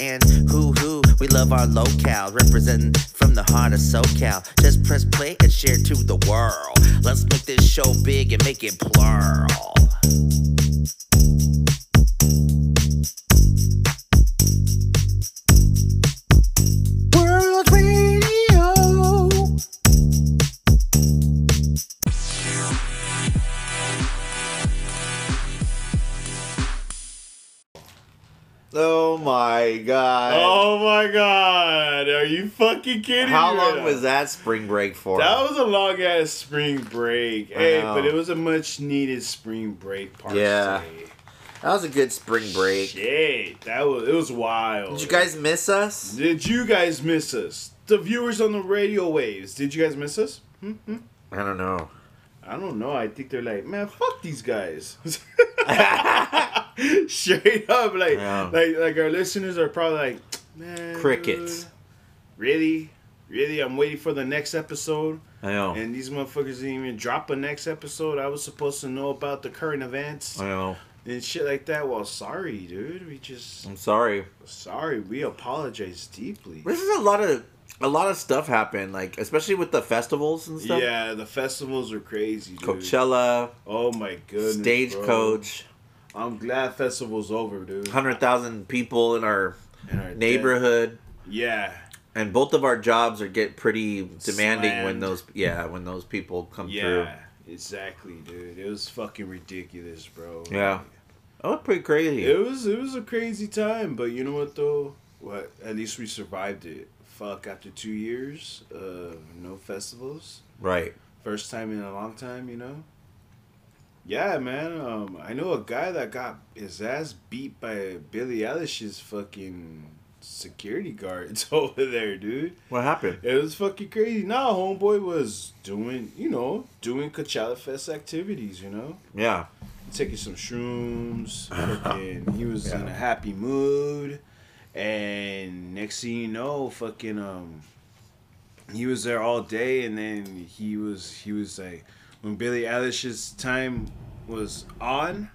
And who, who? We love our locale, representing from the heart of SoCal. Just press play and share to the world. Let's make this show big and make it plural. My god. Oh my god! Are you fucking kidding How me? How long was that spring break for? That was a long ass spring break. Hey, know. but it was a much needed spring break part. Yeah. That was a good spring break. Shit, that was it was wild. Did you guys miss us? Did you guys miss us? The viewers on the radio waves. Did you guys miss us? Hmm? Hmm? I don't know. I don't know. I think they're like, man, fuck these guys. Straight up, like, Yeah. like, like our listeners are probably like, man, Crickets. Really, really, I'm waiting for the next episode, I know. and these motherfuckers didn't even drop a next episode. I was supposed to know about the current events I know. and shit like that. Well, sorry, dude. We just I'm sorry. sorry. We apologize deeply. This is a lot of a lot of stuff happened, like especially with the festivals and stuff. Yeah, the festivals are crazy, dude. Coachella, Oh my goodness. Stagecoach, I'm glad festival's over, dude. hundred thousand people in our In our neighborhood, Yeah. and both of our jobs are get pretty demanding when those yeah when those people come Yeah. through. Exactly, dude. It was fucking ridiculous, bro. Yeah. Oh, it's pretty crazy. It was it was a crazy time, but you know what though? What at least we survived it. Fuck after two years of no festivals. right. First time in a long time, you know? Yeah, man. Um, I know a guy that got his ass beat by Billie Eilish's fucking security guards over there, dude. What happened? It was fucking crazy. Nah, homeboy was doing, you know, doing Coachella Fest activities, you know? Yeah. Taking some shrooms. Fucking, he was in a happy mood. And next thing you know, fucking, um, he was there all day. And then he was, he was like, when Billie Eilish's time was on,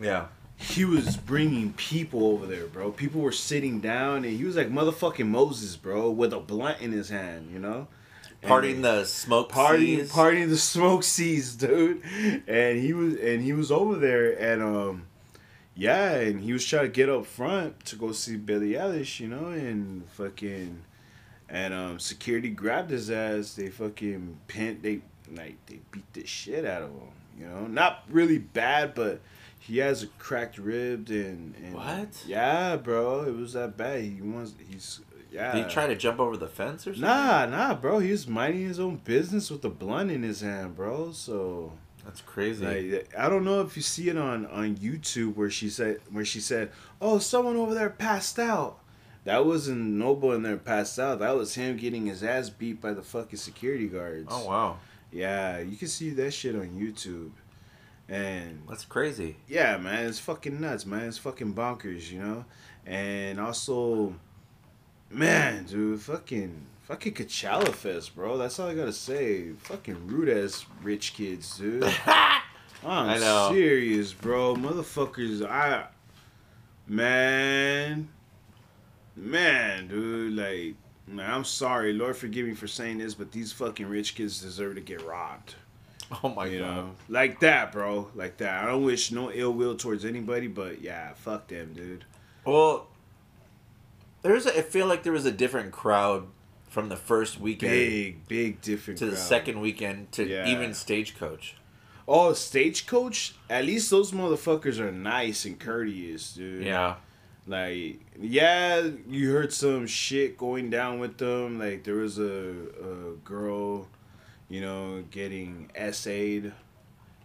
Yeah. he was bringing people over there, bro. People were sitting down, and he was like motherfucking Moses, bro, with a blunt in his hand, you know, Parting the smoke partying, seas. partying the smoke seas, dude. And he was, and he was over there, and um, yeah, and he was trying to get up front to go see Billie Eilish, you know, and fucking, and um, security grabbed his ass. They fucking pinned, they like they beat the shit out of him, you know, not really bad, but. He has a cracked rib and, and What? Yeah, bro, it was that bad. He wants he's yeah. Did he try to jump over the fence or something? Nah, nah, bro. He was minding his own business with a blunt in his hand, bro. So, That's crazy. like, I don't know if you see it on on YouTube where she said where she said, "Oh, someone over there passed out." That wasn't Noble in there passed out. That was him getting his ass beat by the fucking security guards. oh wow. Yeah, you can see that shit on YouTube. And That's crazy. yeah, man, it's fucking nuts, man. It's fucking bonkers, you know. And also, man, dude, fucking, fucking Coachella Fest, bro. That's all I gotta say. Fucking rude ass rich kids, dude. I'm I know. serious, bro. Motherfuckers, I, man, man, dude, like, man, I'm sorry, Lord, forgive me for saying this, but these fucking rich kids deserve to get robbed. Oh my You god. know, like that, bro. Like that. I don't wish no ill will towards anybody, but yeah, fuck them, dude. Well, there's. A, I feel like there was a different crowd from the first weekend Big, big different. to the second weekend to Yeah. even Stagecoach. Oh, stagecoach. At least those motherfuckers are nice and courteous, dude. Yeah. Like, yeah, you heard some shit going down with them. Like, there was a, a girl, you know, getting essayed,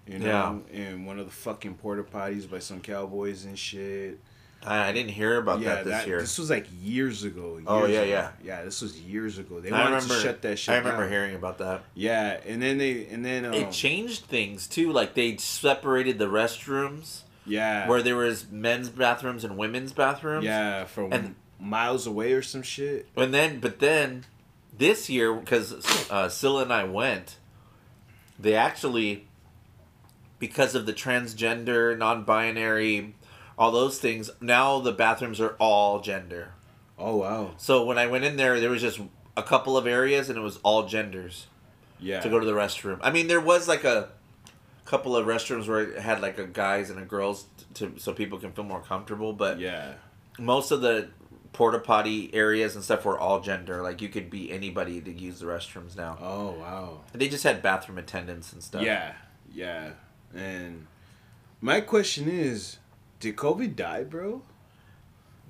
You know, in one of the fucking porta potties by some cowboys and shit. I, I didn't hear about yeah, that this year. this was like years ago. Oh, yeah, ago. yeah. yeah. This was years ago. They wanted remember to shut that shit. Down. I remember down. hearing about that. Yeah, and then they and then um, It changed things too. Like they separated the restrooms yeah, where there was men's bathrooms and women's bathrooms. yeah, from And- miles away or some shit. And then, but then, this year because uh, Silla and I went, they actually, because of the transgender, non-binary, all those things. Now the bathrooms are all gender. Oh wow, So when I went in there, there was just a couple of areas, and it was all genders yeah, to go to the restroom. I mean, there was like a couple of restrooms where it had like a guys and a girls to so people can feel more comfortable, but yeah, most of the porta potty areas and stuff were all gender. Like you could be anybody to use the restrooms now. oh wow. They just had bathroom attendants and stuff. Yeah, yeah. And my question is, did COVID die, bro?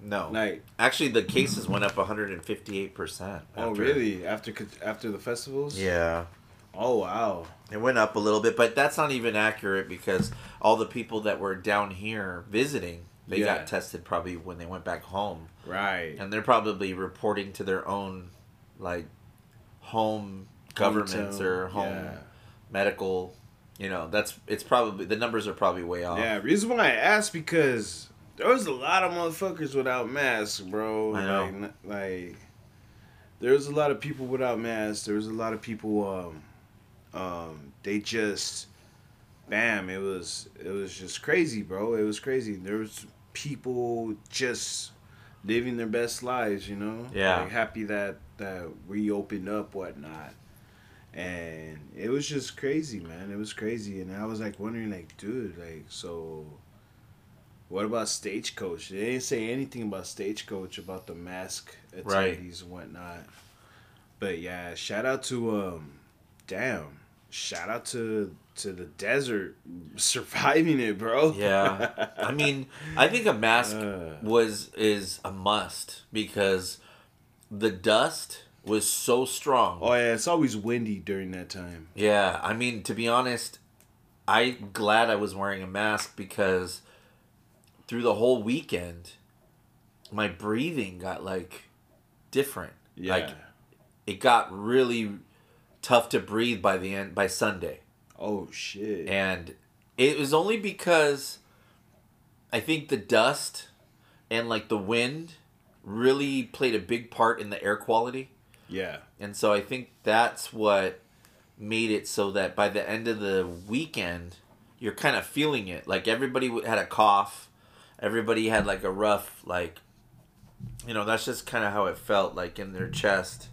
No. Like, Actually, the cases went up 158 percent. oh really? After after the festivals? Yeah. Oh wow. It went up a little bit, but that's not even accurate because all the people that were down here visiting, they Yeah. got tested probably when they went back home, Right. and they're probably reporting to their own, like, home governments Hometown, or home yeah. medical. You know, that's it's probably the numbers are probably way off. Yeah. Reason why I asked because there was a lot of motherfuckers without masks, bro. I know. Like, like there was a lot of people without masks. There was a lot of people. Um, um, they just, bam! It was it was just crazy, bro. It was crazy. There was people just living their best lives, you know. Yeah. Like happy that that we opened up, whatnot. And it was just crazy, man. It was crazy, and I was like wondering, like, dude, like, so what about Stagecoach? They didn't say anything about Stagecoach about the mask attendees Right. and whatnot. But yeah, shout out to um, damn, shout out to to the desert surviving it, bro. Yeah. I mean, I think a mask Uh. was is a must because the dust was so strong. oh yeah, it's always windy during that time. Yeah, I mean, to be honest, I'm glad I was wearing a mask because through the whole weekend, my breathing got like different. Yeah. Like it got really tough to breathe by the end by Sunday. oh shit. And it was only because I think the dust and like the wind really played a big part in the air quality. yeah. And so I think that's what made it so that by the end of the weekend, you're kind of feeling it. Like everybody had a cough, everybody had like a rough, like, you know, that's just kind of how it felt like in their chest.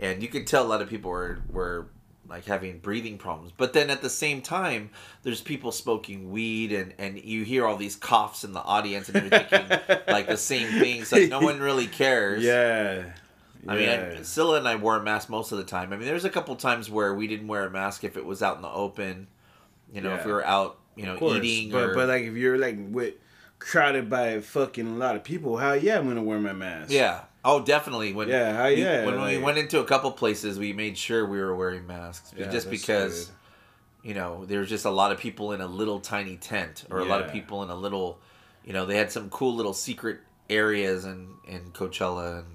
And you could tell a lot of people were, were like having breathing problems. But then at the same time, there's people smoking weed and, and you hear all these coughs in the audience and you're thinking like the same things. Like no one really cares. Yeah. I mean, Yeah. I, Silla and I wore a mask most of the time. I mean, there's a couple times where we didn't wear a mask if it was out in the open. You know, if Yeah. we were out, you know, course, eating but or but like if you're like with crowded by fucking a lot of people, how yeah, I'm gonna wear my mask. yeah. Oh, definitely. When Yeah, we- yeah, when we went into a couple places, we made sure we were wearing masks, Yeah, just because good. you know there was just a lot of people in a little tiny tent, or a lot of people in a little, you know, they had some cool little secret areas in in Coachella, and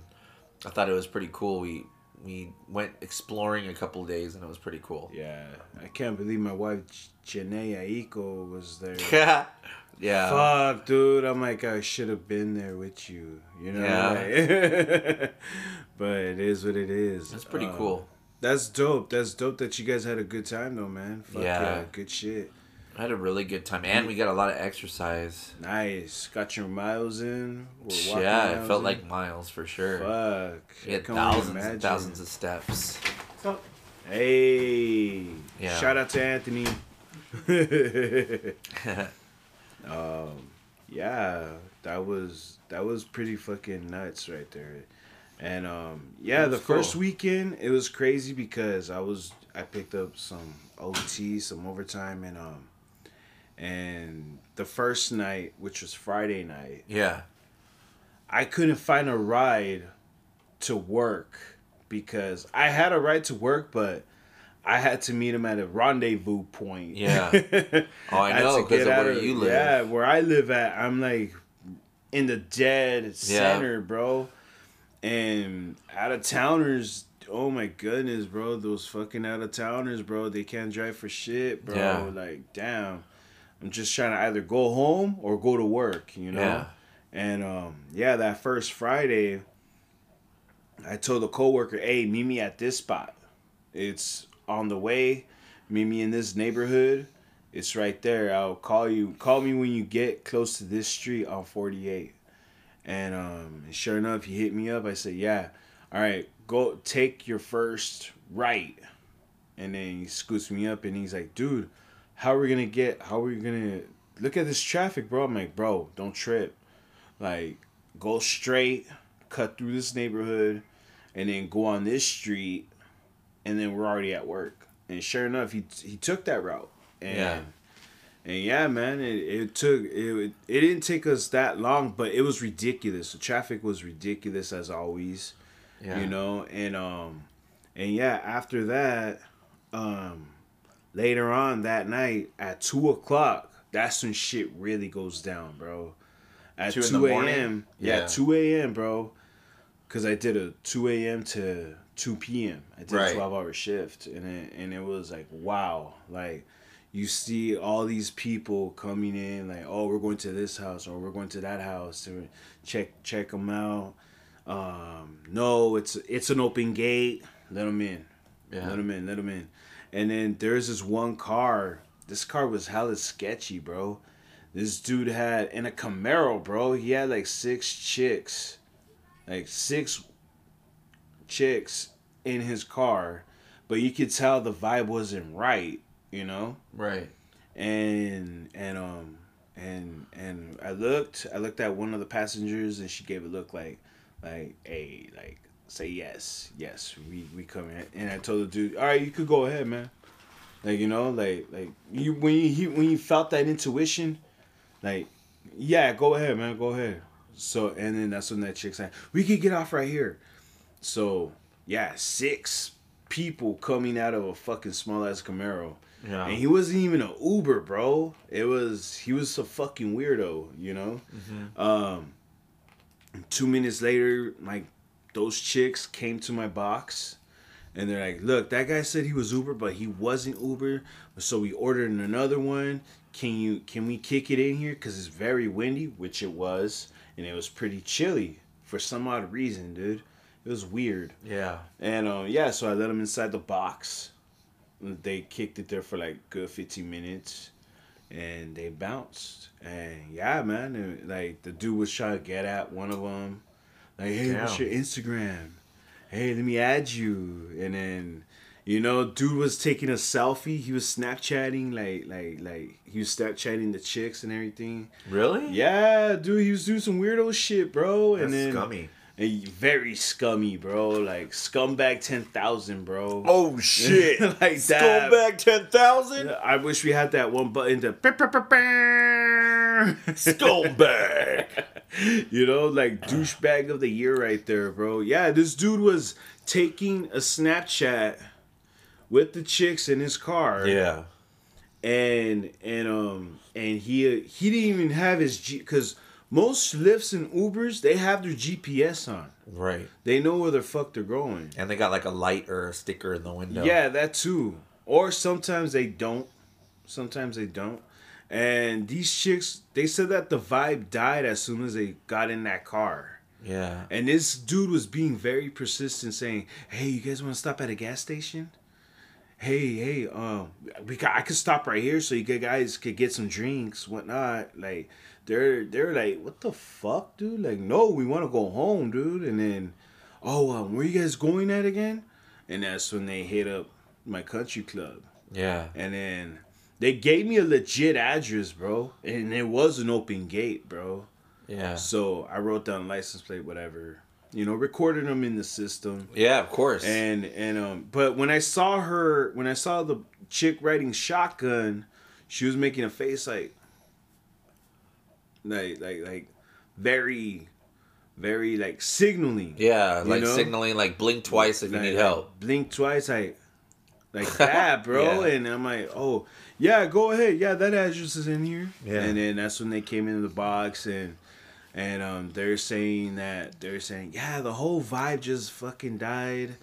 I thought it was pretty cool. We we went exploring a couple days, and it was pretty cool. Yeah, I can't believe my wife Jhené Aiko was there. yeah. Fuck, dude. I'm like, I should have been there with you. You know? Yeah. like- but it is what it is. That's pretty Uh, cool. That's dope. That's dope that you guys had a good time, though, man. Fuck Yeah. yeah. Good shit. I had a really good time, and we got a lot of exercise. Nice. Got your miles in. We're walking Yeah, it felt in. like miles for sure. Fuck. We had thousands and thousands of steps. Hey. Yeah. Shout out to Anthony. um, yeah, that was that was pretty fucking nuts right there. And um, yeah, the was first weekend it was crazy because I was I picked up some OT, some overtime, and um, and the first night, which was Friday night, yeah, I couldn't find a ride to work because I had a ride to work, but I had to meet him at a rendezvous point. Yeah. Oh, I had know, to 'cause get of where you live. Yeah, where I live at, I'm like in the dead center, bro. And out of towners, oh my goodness, bro. Those fucking out of towners, bro. They can't drive for shit, bro. Yeah. Like, damn. I'm just trying to either go home or go to work, you know? Yeah. And um, yeah, that first Friday, I told a coworker, "Hey, meet me at this spot. It's on the way. Meet me in this neighborhood. It's right there. I'll call you. Call me when you get close to this street on 48." And um, sure enough, he hit me up. I said, "Yeah, all right. Go take your first right." And then he scoots me up, and he's like, "Dude, how are we gonna get? How are we gonna look at this traffic, bro?" I'm like, "Bro, don't trip. Like, go straight, cut through this neighborhood, and then go on this street, and then we're already at work." And sure enough, he he took that route. And, Yeah. And yeah, man, it, it took it. It didn't take us that long, but it was ridiculous. The traffic was ridiculous as always Yeah. you know and um and yeah after that um later on that night at two o'clock that's when shit really goes down bro at Two 2 a.m yeah. Yeah. 2 a.m bro because i did a 2 a.m to 2 p.m i did Right. a 12 hour shift and it, and it was like wow. Like you see all these people coming in like oh we're going to this house or we're going to that house to check check them out. Um no it's it's an open gate. Let them in. Yeah. let them in let them in. And then there's this one car. This car was hella sketchy bro. This dude had in a camaro bro he had like six chicks. Like six chicks in his car but you could tell the vibe wasn't right you know? Right. and and um and and I looked I looked at one of the passengers and she gave a look like like hey like say yes yes we we come in. And I told the dude all right you could go ahead man. Like you know like like you when you he, when you felt that intuition like yeah go ahead man go ahead. So and then that's when that chick said we could get off right here so yeah six people coming out of a fucking small ass Camaro Yeah. and he wasn't even an Uber, bro. It was he was a fucking weirdo, you know. Um, two minutes later, like those chicks came to my box, and they're like, "Look, that guy said he was Uber, but he wasn't Uber. So we ordered another one. Can you can we kick it in here? Cause it's very windy, which it was, and it was pretty chilly for some odd reason, dude. It was weird. Yeah. And um, yeah, so I let them inside the box. They kicked it there for like good 15 minutes, and they bounced. And yeah, man, and, like the dude was trying to get at one of them, like, "Hey, what's your Instagram? Hey, let me add you." And then, you know, dude was taking a selfie. He was Snapchatting, like, like, like he was Snapchatting the chicks and everything. Really? Yeah, dude, he was doing some weirdo shit, bro. That's and then scummy. And very scummy, bro. Like scumbag ten thousand, bro. Oh shit! like that. Scumbag ten thousand. I wish we had that one button to. Scumbag. you know, like douchebag of the year right there, bro. Yeah, this dude was taking a Snapchat with the chicks in his car. Yeah. and and um and he he didn't even have his G because most Lyfts and Ubers they have their GPS on. Right. They know where the fuck they're going. And they got like a light or a sticker in the window. Yeah, that too. Or sometimes they don't. Sometimes they don't. And these chicks, they said that the vibe died as soon as they got in that car. Yeah. And this dude was being very persistent, saying, "Hey, you guys want to stop at a gas station? Hey, hey, um, we got, I could stop right here so you guys could get some drinks, whatnot." Like, they're they're like, "What the fuck, dude? Like, no, we want to go home, dude." And then, oh, um, where you guys going at again? And that's when they hit up my country club. Yeah. And then they gave me a legit address, bro. And it was an open gate, bro. Yeah. So I wrote down license plate, whatever. You know, recorded them in the system. Yeah, of course. And and um but when I saw her when I saw the chick riding shotgun, she was making a face like like like like very very like signaling. yeah, like know? signaling, like blink twice if you Like- need like, help. Blink twice, like like that, bro. Yeah. And I'm like, oh yeah, go ahead. Yeah, that address is in here. Yeah. And then that's when they came into the box and and um they're saying that they're saying yeah the whole vibe just fucking died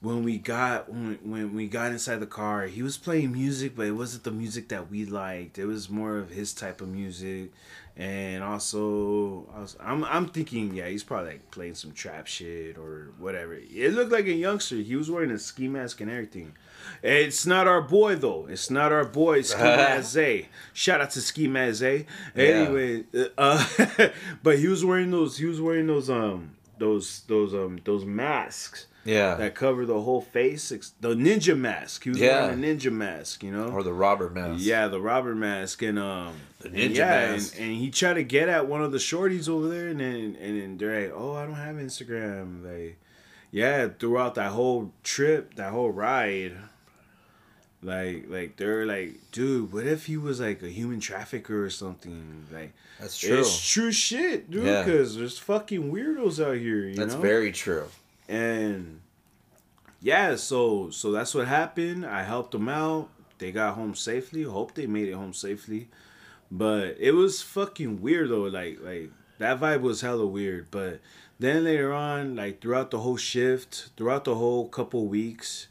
when we got when, when we got inside the car. He was playing music but it wasn't the music that we liked. It was more of his type of music. And also I was, I'm, I'm thinking yeah he's probably like playing some trap shit or whatever. It looked like a youngster. He was wearing a ski mask and everything it's not our boy though it's not our boy ski mask shout out to ski mask anyway uh, but he was wearing those he was wearing those um those those um those masks Yeah. that cover the whole face. The ninja mask. He was Yeah. wearing a ninja mask, you know. or the robber mask. yeah, the robber mask and um The and ninja yeah, mask. And, and he tried to get at one of the shorties over there, and then and then they're like, "Oh, I don't have Instagram." Like, yeah, throughout that whole trip, that whole ride, like like they're like, dude, what if he was like a human trafficker or something? Like, That's true. it's true shit, dude. Yeah. Because there's fucking weirdos out here. You That's know? very true. and yeah so so that's what happened i helped them out they got home safely hope they made it home safely but it was fucking weird though like like that vibe was hella weird but then later on like throughout the whole shift throughout the whole couple weeks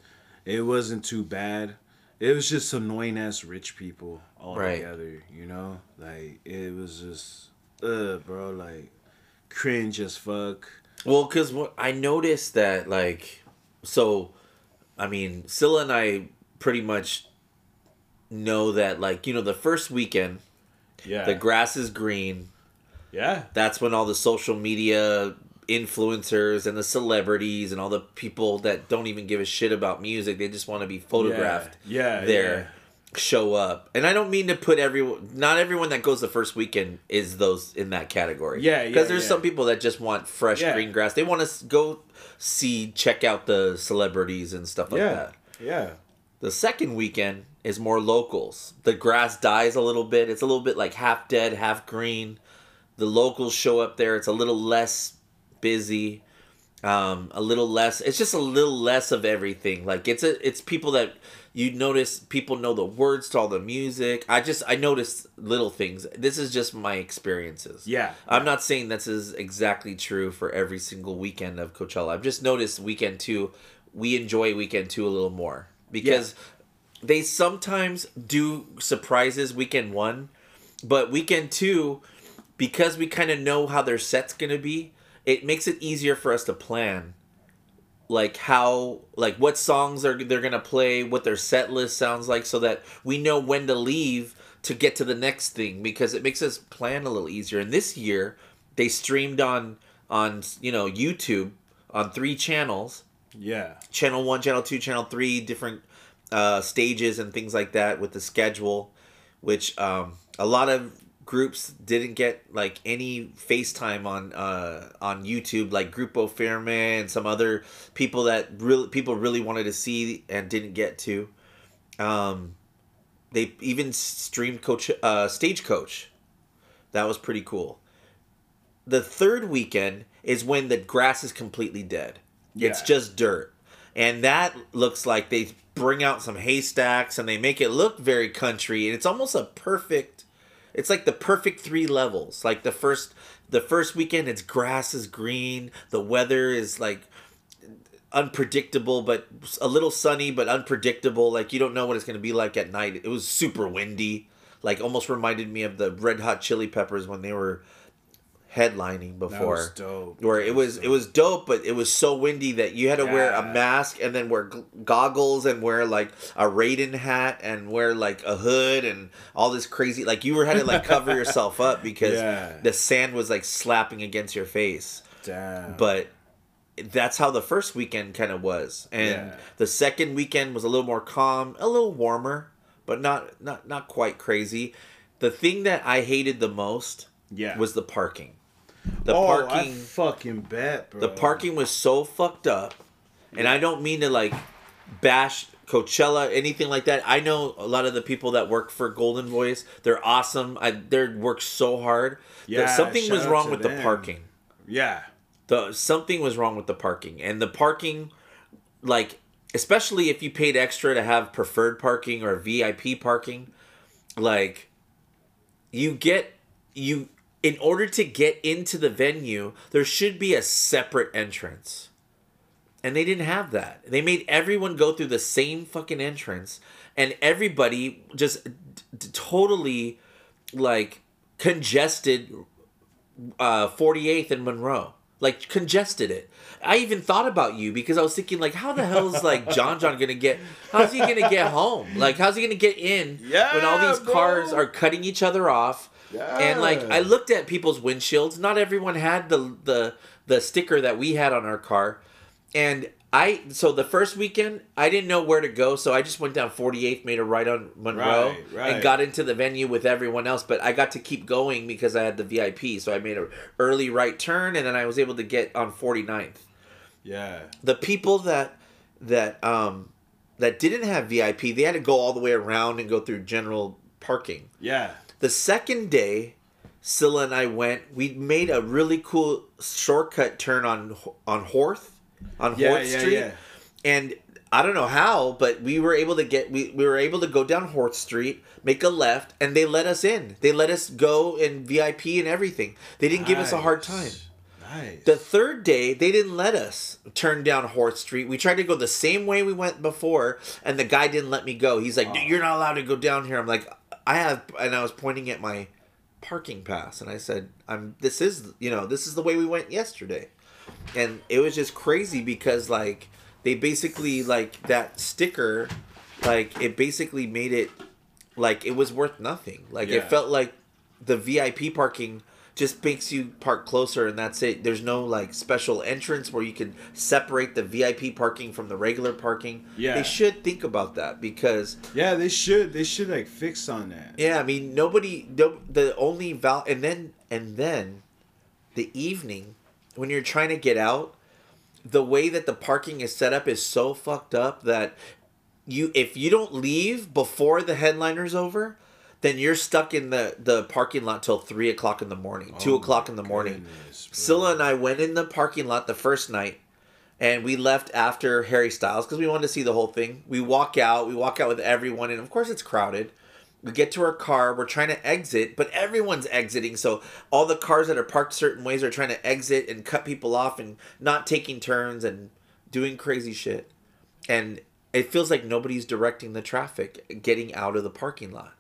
it wasn't too bad it was just annoying ass rich people all Right. together you know like it was just uh bro like cringe as fuck Well, because I noticed that, like, so, I mean, Silla and I pretty much know that, like, you know, the first weekend, yeah the grass is green. yeah That's when all the social media influencers and the celebrities and all the people that don't even give a shit about music, they just want to be photographed Yeah, yeah, there. Show up, and I don't mean to put everyone. Not everyone that goes the first weekend is those in that category. Yeah, yeah, Because there's yeah. some people that just want fresh Yeah. green grass. They want to go see, check out the celebrities and stuff like yeah, that. yeah, The second weekend is more locals. The grass dies a little bit. It's a little bit like half dead, half green. The locals show up there. It's a little less busy. Um, a little less. It's just a little less of everything. Like it's a. It's people that you notice. People know the words to all the music. I just I noticed little things. This is just my experiences. Yeah. I'm not saying this is exactly true for every single weekend of Coachella. I've just noticed weekend two, we enjoy weekend two a little more because they sometimes do surprises weekend one, but weekend two, because we kind of know how their set's gonna be, it makes it easier for us to plan. Like how, like what songs are they're gonna play, what their set list sounds like, so that we know when to leave to get to the next thing because it makes us plan a little easier. And this year, they streamed on on you know YouTube on three channels yeah, channel one, channel two, channel three, different uh, stages and things like that with the schedule, which um, a lot of groups didn't get like any FaceTime on uh, on YouTube, like Grupo Firme and some other people that really people really wanted to see and didn't get to. Um, they even streamed coach uh, Stagecoach. That was pretty cool. The third weekend is when the grass is completely dead. It's just dirt. And that looks like they bring out some haystacks and they make it look very country and it's almost a perfect it's like the perfect three levels. Like the first the first weekend it's grass is green, the weather is like unpredictable but a little sunny but unpredictable. Like you don't know what it's going to be like at night. It was super windy. Like almost reminded me of the red hot chili peppers when they were headlining before. where it was it was dope but it was so windy that you had to wear a mask and then wear g- goggles and wear like a Raiden hat and wear like a hood and all this crazy like you were had to like cover yourself up because Yeah. the sand was like slapping against your face. Damn. but that's how the first weekend kind of was. And Yeah. the second weekend was a little more calm a little warmer but not not not quite crazy. The thing that i hated the most yeah, was the parking the oh, I parking fucking bet, bro. the parking was so fucked up and i don't mean to like bash coachella anything like that. I know a lot of the people that work for Goldenvoice. They're awesome. I, their work so hard. Yeah, that something was wrong with them. the parking. Yeah, the something was wrong with the parking and the parking like especially if you paid extra to have preferred parking or VIP parking, like you get you in order to get into the venue, there should be a separate entrance. And they didn't have that. They made everyone go through the same fucking entrance and everybody just d- d- totally like congested uh 48th and Monroe. Like congested it. I even thought about you because I was thinking like how the hell is like John John gonna get how's he gonna get home? Like how's he gonna get in yeah, when all these cars are cutting each other off? And like I looked at people's windshields. Not everyone had the the the sticker that we had on our car. And I so the first weekend I didn't know where to go, so I just went down 48th, made a right on Monroe, Right, right. and got into the venue with everyone else. But I got to keep going because I had the VIP, so I made an early right turn, and then I was able to get on 49th. Yeah. The people that that um that didn't have VIP, they had to go all the way around and go through general parking. Yeah. The second day, Silla and I went. We made a really cool shortcut turn on on Horth, on Yeah, Horth yeah, Street, yeah. and I don't know how, but we were able to get we, we were able to go down Horth Street, make a left, and they let us in. They let us go in VIP and everything. They didn't give us a hard time. Nice. Nice. The third day, they didn't let us turn down Horth Street. We tried to go the same way we went before, and the guy didn't let me go. He's like, "Dude, "You're not allowed to go down here." I'm like, "I have," and I was pointing at my parking pass, and I said, "I'm. This is, you know, this is the way we went yesterday," and it was just crazy because like they basically like that sticker, like it basically made it like it was worth nothing. Like Yeah. it felt like the VIP parking just makes you park closer and that's it. There's no like special entrance where you can separate the VIP parking from the regular parking. Yeah. They should think about that because yeah, they should. They should like fix on that. yeah, I mean nobody no, the only val and then and then the evening when you're trying to get out the way that the parking is set up is so fucked up that you if you don't leave before the headliner's over then you're stuck in the the parking lot till three o'clock in the morning two Oh o'clock in the morning goodness. Silla and I went in the parking lot the first night and we left after Harry Styles because we wanted to see the whole thing. We walk out, we walk out with everyone, and of course it's crowded. We get to our car, we're trying to exit, but everyone's exiting. So all the cars that are parked certain ways are trying to exit and cut people off and not taking turns and doing crazy shit. And it feels like nobody's directing the traffic getting out of the parking lot.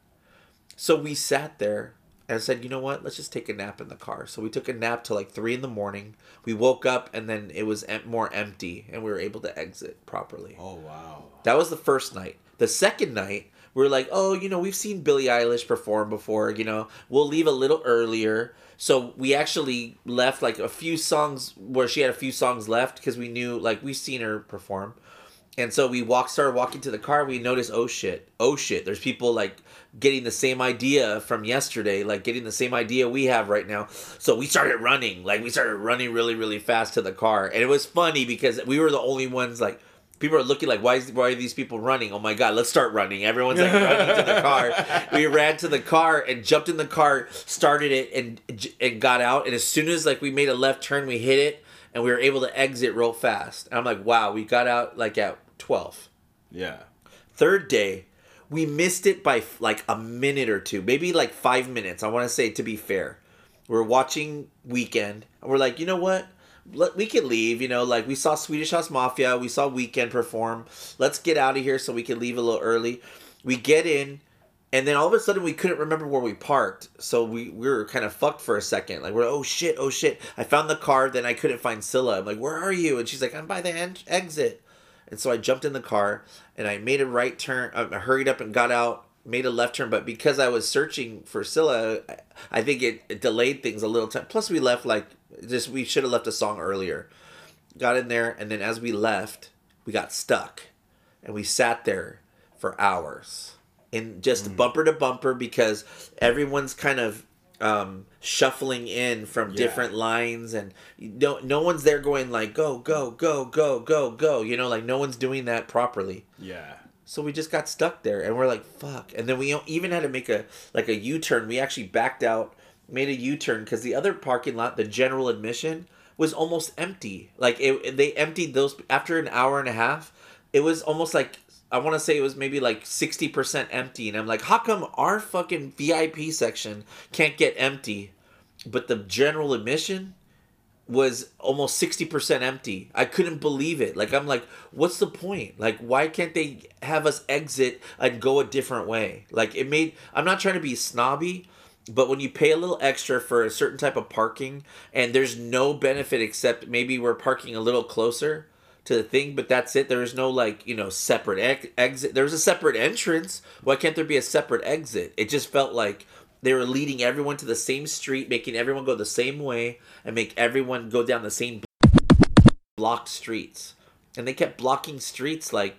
So we sat there and said, you know what? Let's just take a nap in the car. So we took a nap till like three in the morning. We woke up and then it was em- more empty and we were able to exit properly. Oh wow. That was the first night. The second night, we were like, oh, you know, we've seen Billie Eilish perform before. You know, we'll leave a little earlier. So we actually left like a few songs where she had a few songs left because we knew like we've seen her perform. And so we walked, started walking to the car. We noticed, oh shit, oh shit. There's people like getting the same idea from yesterday, like getting the same idea we have right now. So we started running, like we started running really, really fast to the car, and it was funny because we were the only ones like. People are looking like, why is why are these people running? Oh my god, let's start running! Everyone's like running to the car. We ran to the car and jumped in the car, started it, and and got out. And as soon as like we made a left turn, we hit it, and we were able to exit real fast. And I'm like, wow, we got out like at twelve. Yeah. Third day, we missed it by like a minute or two, maybe like five minutes. I want to say to be fair, we're watching Weeknd, and we're like, you know what? Let, we could leave. You know, like we saw Swedish House Mafia, we saw Weeknd perform. Let's get out of here so we can leave a little early. We get in. And then all of a sudden we couldn't remember where we parked, so we, we were kind of fucked for a second. Like we're oh shit, oh shit. I found the car, then I couldn't find Silla. I'm like, where are you? And she's like, I'm by the en- exit. And so I jumped in the car and I made a right turn. Uh, I hurried up and got out, made a left turn. But because I was searching for Silla, I- think it, it delayed things a little time. Plus, we left like just we should have left a song earlier. Got in there, and then as we left, we got stuck, and we sat there for hours in just mm. bumper to bumper because everyone's kind of um, shuffling in from Yeah. different lines and no no one's there going like go go go go go go you know like no one's doing that properly Yeah. so we just got stuck there and we're like fuck and then we even had to make a like a u-turn we actually backed out made a u-turn because the other parking lot the general admission was almost empty like it, they emptied those after an hour and a half it was almost like I want to say it was maybe like 60% empty and I'm like how come our fucking VIP section can't get empty but the general admission was almost 60% empty. I couldn't believe it. Like I'm like what's the point? Like why can't they have us exit and go a different way? Like it made I'm not trying to be snobby, but when you pay a little extra for a certain type of parking and there's no benefit except maybe we're parking a little closer to the thing, but that's it. There is no like, you know, separate ex- exit. There's a separate entrance. Why can't there be a separate exit? It just felt like they were leading everyone to the same street, making everyone go the same way, and make everyone go down the same blocked streets. And they kept blocking streets like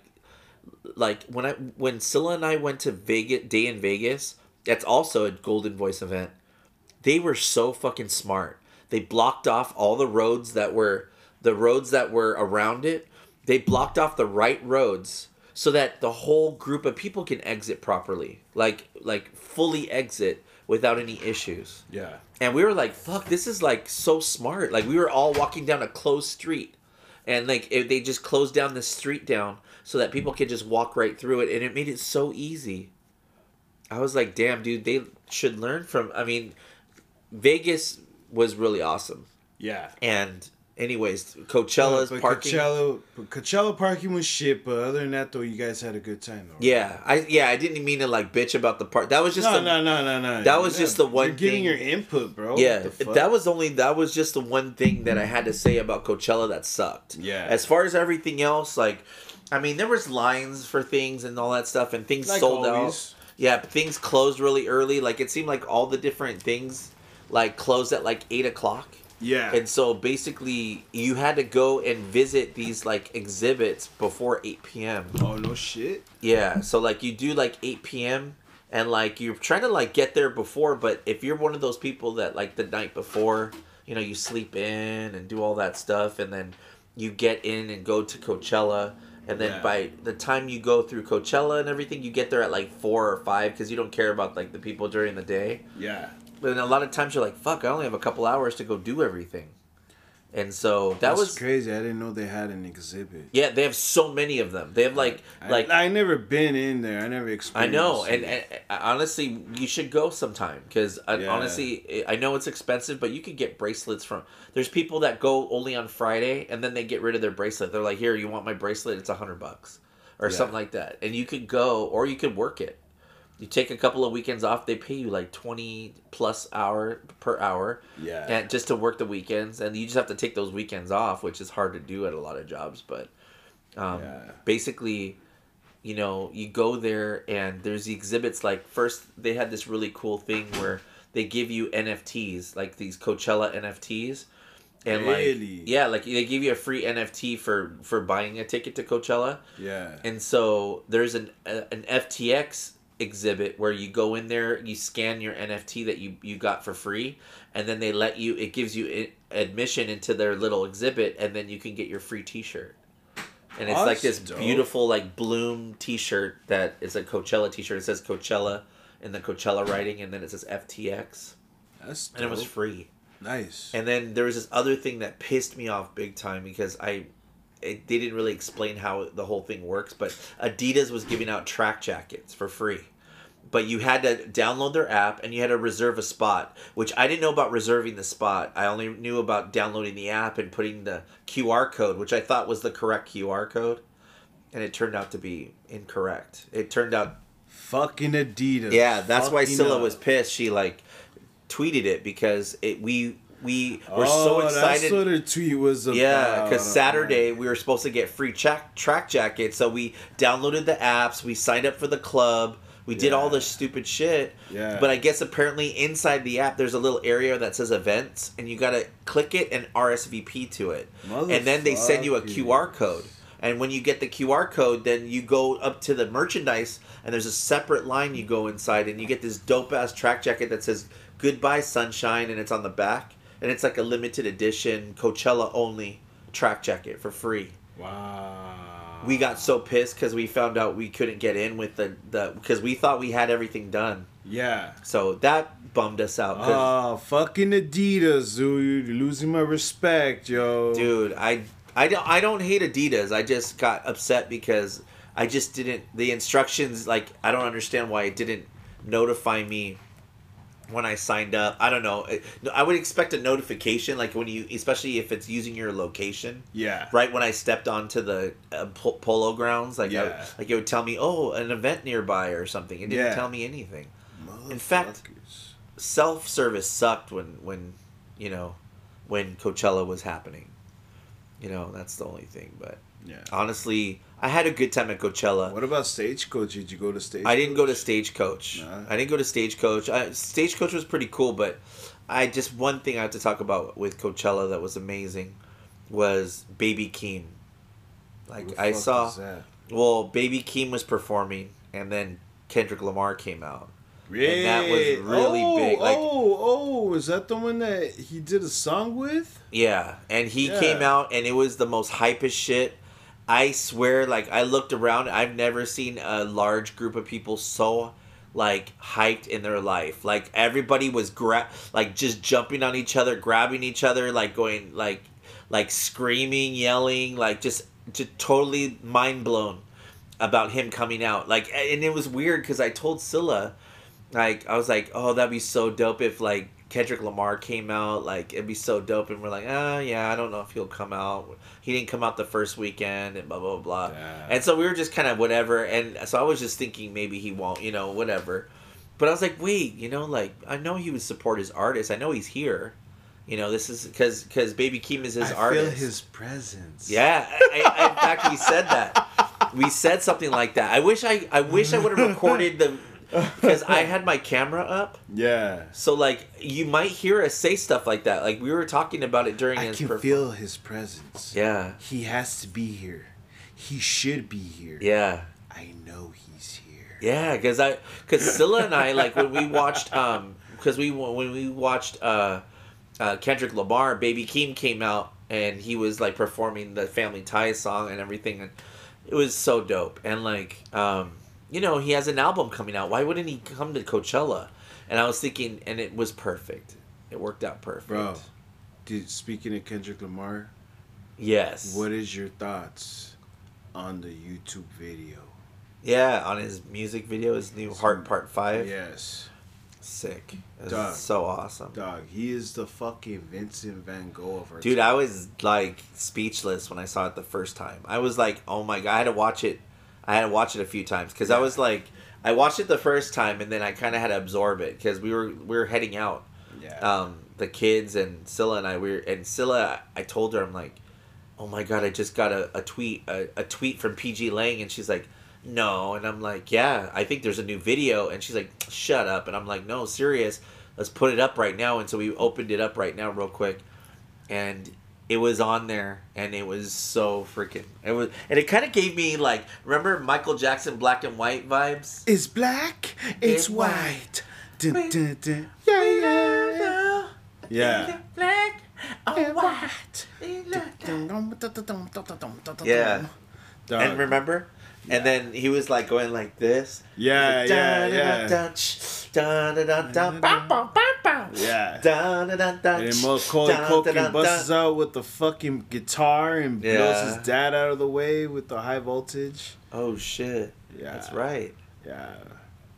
like when I when Silla and I went to Vegas Day N Vegas, that's also a Goldenvoice event. They were so fucking smart. They blocked off all the roads that were the roads that were around it. They blocked off the right roads so that the whole group of people can exit properly. Like like fully exit without any issues. Yeah. And we were like, fuck, this is like so smart. Like we were all walking down a closed street. And like it, they just closed down the street down so that people could just walk right through it and it made it so easy. I was like, damn, dude, they should learn from I mean, Vegas was really awesome. Yeah. And anyways, Coachella's but parking Coachella, Coachella parking was shit. But other than that, though, you guys had a good time though. Yeah, I yeah, I didn't mean to like bitch about the part. That was just No, the, no, no, no, no. that was just the one You're getting thing- your input, bro. Yeah, What the fuck? that was only that was just the one thing that I had to say about Coachella that sucked. Yeah. As far as everything else, like, I mean, there was lines for things and all that stuff, and things Like sold always. out. Yeah, things closed really early. Like it seemed like all the different things like closed at like eight o'clock. Yeah. And so basically, you had to go and visit these like exhibits before eight p.m. oh no shit. Yeah, so like you do like 8 p.m. and like you're trying to like get there before, but if you're one of those people that like the night before, you know, you sleep in and do all that stuff and then you get in and go to Coachella and then Yeah. by the time you go through Coachella and everything, you get there at like 4 or 5 cuz you don't care about like the people during the day. Yeah. Then a lot of times you're like, "Fuck, I only have a couple hours to go do everything." And so that That's was crazy. I didn't know they had an exhibit. yeah, they have so many of them. They have like I, like I never been in there. I never experienced. I know, and, and uh, honestly, you should go sometime because Yeah. honestly, I know it's expensive, but you could get bracelets from. There's people that go only on Friday and then they get rid of their bracelet. They're like, "Here, you want my bracelet? It's a hundred bucks or Yeah. something like that." And you could go, or you could work it. You take a couple of weekends off. They pay you like twenty plus hour per hour, yeah. and just to work the weekends. And you just have to take those weekends off, which is hard to do at a lot of jobs. But um, Yeah. basically, you know, you go there and there's the exhibits. Like first, they had this really cool thing where they give you NFTs, like these Coachella NFTs, and Really? like yeah, like they give you a free NFT for for buying a ticket to Coachella. yeah. And so there's an a, an FTX exhibit where you go in there, you scan your NFT that you you got for free, and then they let you. It gives you admission into their little exhibit, and then you can get your free T-shirt. And it's Oh, like this dope. beautiful like bloom T-shirt that is a Coachella T-shirt. It says Coachella in the Coachella writing, and then it says FTX, That's and it was free. nice. And then there was this other thing that pissed me off big time because I, it, they didn't really explain how the whole thing works. But Adidas was giving out track jackets for free, but you had to download their app and you had to reserve a spot. Which I didn't know about reserving the spot. I only knew about downloading the app and putting the QR code, which I thought was the correct QR code, and it turned out to be incorrect. It turned out Fucking Adidas. yeah, that's why Silla up. was pissed. She like tweeted it because it we we oh, were oh, so That's excited. what her tweet was about. Yeah, because Saturday we were supposed to get free track track jackets, so we downloaded the apps, we signed up for the club, we did all Yeah. this stupid shit. Yeah. But I guess apparently inside the app there's a little area that says events, and you gotta click it and RSVP to it, and then they send you a. QR code. And when you get the QR code, then you go up to the merchandise, and there's a separate line you go inside, and you get this dope ass track jacket that says "Goodbye Sunshine," and it's on the back, and it's like a limited edition Coachella only track jacket for free. Wow. We got so pissed because we found out we couldn't get in with the the because we thought we had everything done. Yeah. So that bummed us out. Oh, fucking Adidas, dude. You're losing my respect, yo. dude, I I don't I don't hate Adidas. I just got upset because I just didn't the instructions like I don't understand why it didn't notify me when I signed up. I don't know. I would expect a notification like when you especially if it's using your location. Yeah. Right when I stepped onto the uh, po- polo grounds, like I- Yeah. like it would tell me, "Oh, an event nearby" or something. It didn't Yeah. tell me anything. In fact- Self service sucked when when you know when Coachella was happening. You know that's the only thing. But yeah. honestly, I had a good time at Coachella. What about Stagecoach? Did you go to Stagecoach? I didn't go to Stagecoach. Nah. I didn't go to Stagecoach. I, Stagecoach was pretty cool, but I just one thing I have to talk about with Coachella that was amazing was Baby Keem. Like I saw, well, Baby Keem was performing, and then Kendrick Lamar came out. Really? that was really oh, big, like- oh, oh, is that the one that he did a song with? Yeah, and he Yeah. came out, and it was the most hypest shit. I swear, like I looked around, I've never seen a large group of people so like hyped in their life. Like everybody was gra- like just jumping on each other, grabbing each other, like going like like screaming, yelling, like just just totally mind blown about him coming out. Like and it was weird because I told Silla like I was like, oh, that'd be so dope if like Kendrick Lamar came out. Like it'd be so dope, and we're like, oh yeah, I don't know if he'll come out. He didn't come out the first weekend, and blah blah blah. Yeah. And so we were just kind of whatever. And so I was just thinking maybe he won't, you know, whatever. But I was like, wait, you know, like I know he would support his artist. I know he's here. You know, this is because because Baby Keem is his I artist. feel his presence. Yeah, I, I, in fact, we said that. We said something like that. I wish I, I wish I would have recorded the, because I had my camera up. Yeah. So like, you might hear us say stuff like that. Like we were talking about it during I his. can perform- feel his presence. Yeah, He has to be here. He should be here. yeah, I know he's here. yeah. Because I, because Silla and I like when we watched, um, because we when we watched uh, uh, Kendrick Lamar, Baby Keem came out and he was like performing the Family Ties song and everything, and it was so dope. And like, um, you know, he has an album coming out. Why wouldn't he come to Coachella? And I was thinking, and it was perfect. It worked out perfect. Bro, dude, speaking of Kendrick Lamar, Yes. what is your thoughts on the YouTube video? Yeah, on his music video, his new Heart Part Five. Yes. Sick. Dog. so awesome. Dog, he is the fucking Vincent Van Gogh of our Dude, time. I was like speechless when I saw it the first time. I was like, "Oh my god!" I had to watch it. I had to watch it a few times because I was like, I watched it the first time and then I kind of had to absorb it because we were we were heading out. Yeah. Um, the kids and Silla and I we were and Silla. I told her I'm like, "Oh my god!" I just got a, a tweet a, a tweet from PG Lang and she's like, "No," and I'm like, "Yeah, I think there's a new video," and she's like, "Shut up," and I'm like, "No, serious." Let's put it up right now. And so we opened it up right now, real quick and it was on there and it was so freaking it was and it kind of gave me like remember michael jackson black and white vibes It's black, it's, It's white. Dun, dun, dun. Yeah, yeah, yeah. black And white. Yeah. And remember and then he was like going like this Yeah, yeah, yeah. Yeah Yeah. And then Macaulay Culkin busts out with the fucking guitar and blows Yeah. his dad out of the way with the high voltage. oh shit Yeah. that's right Yeah.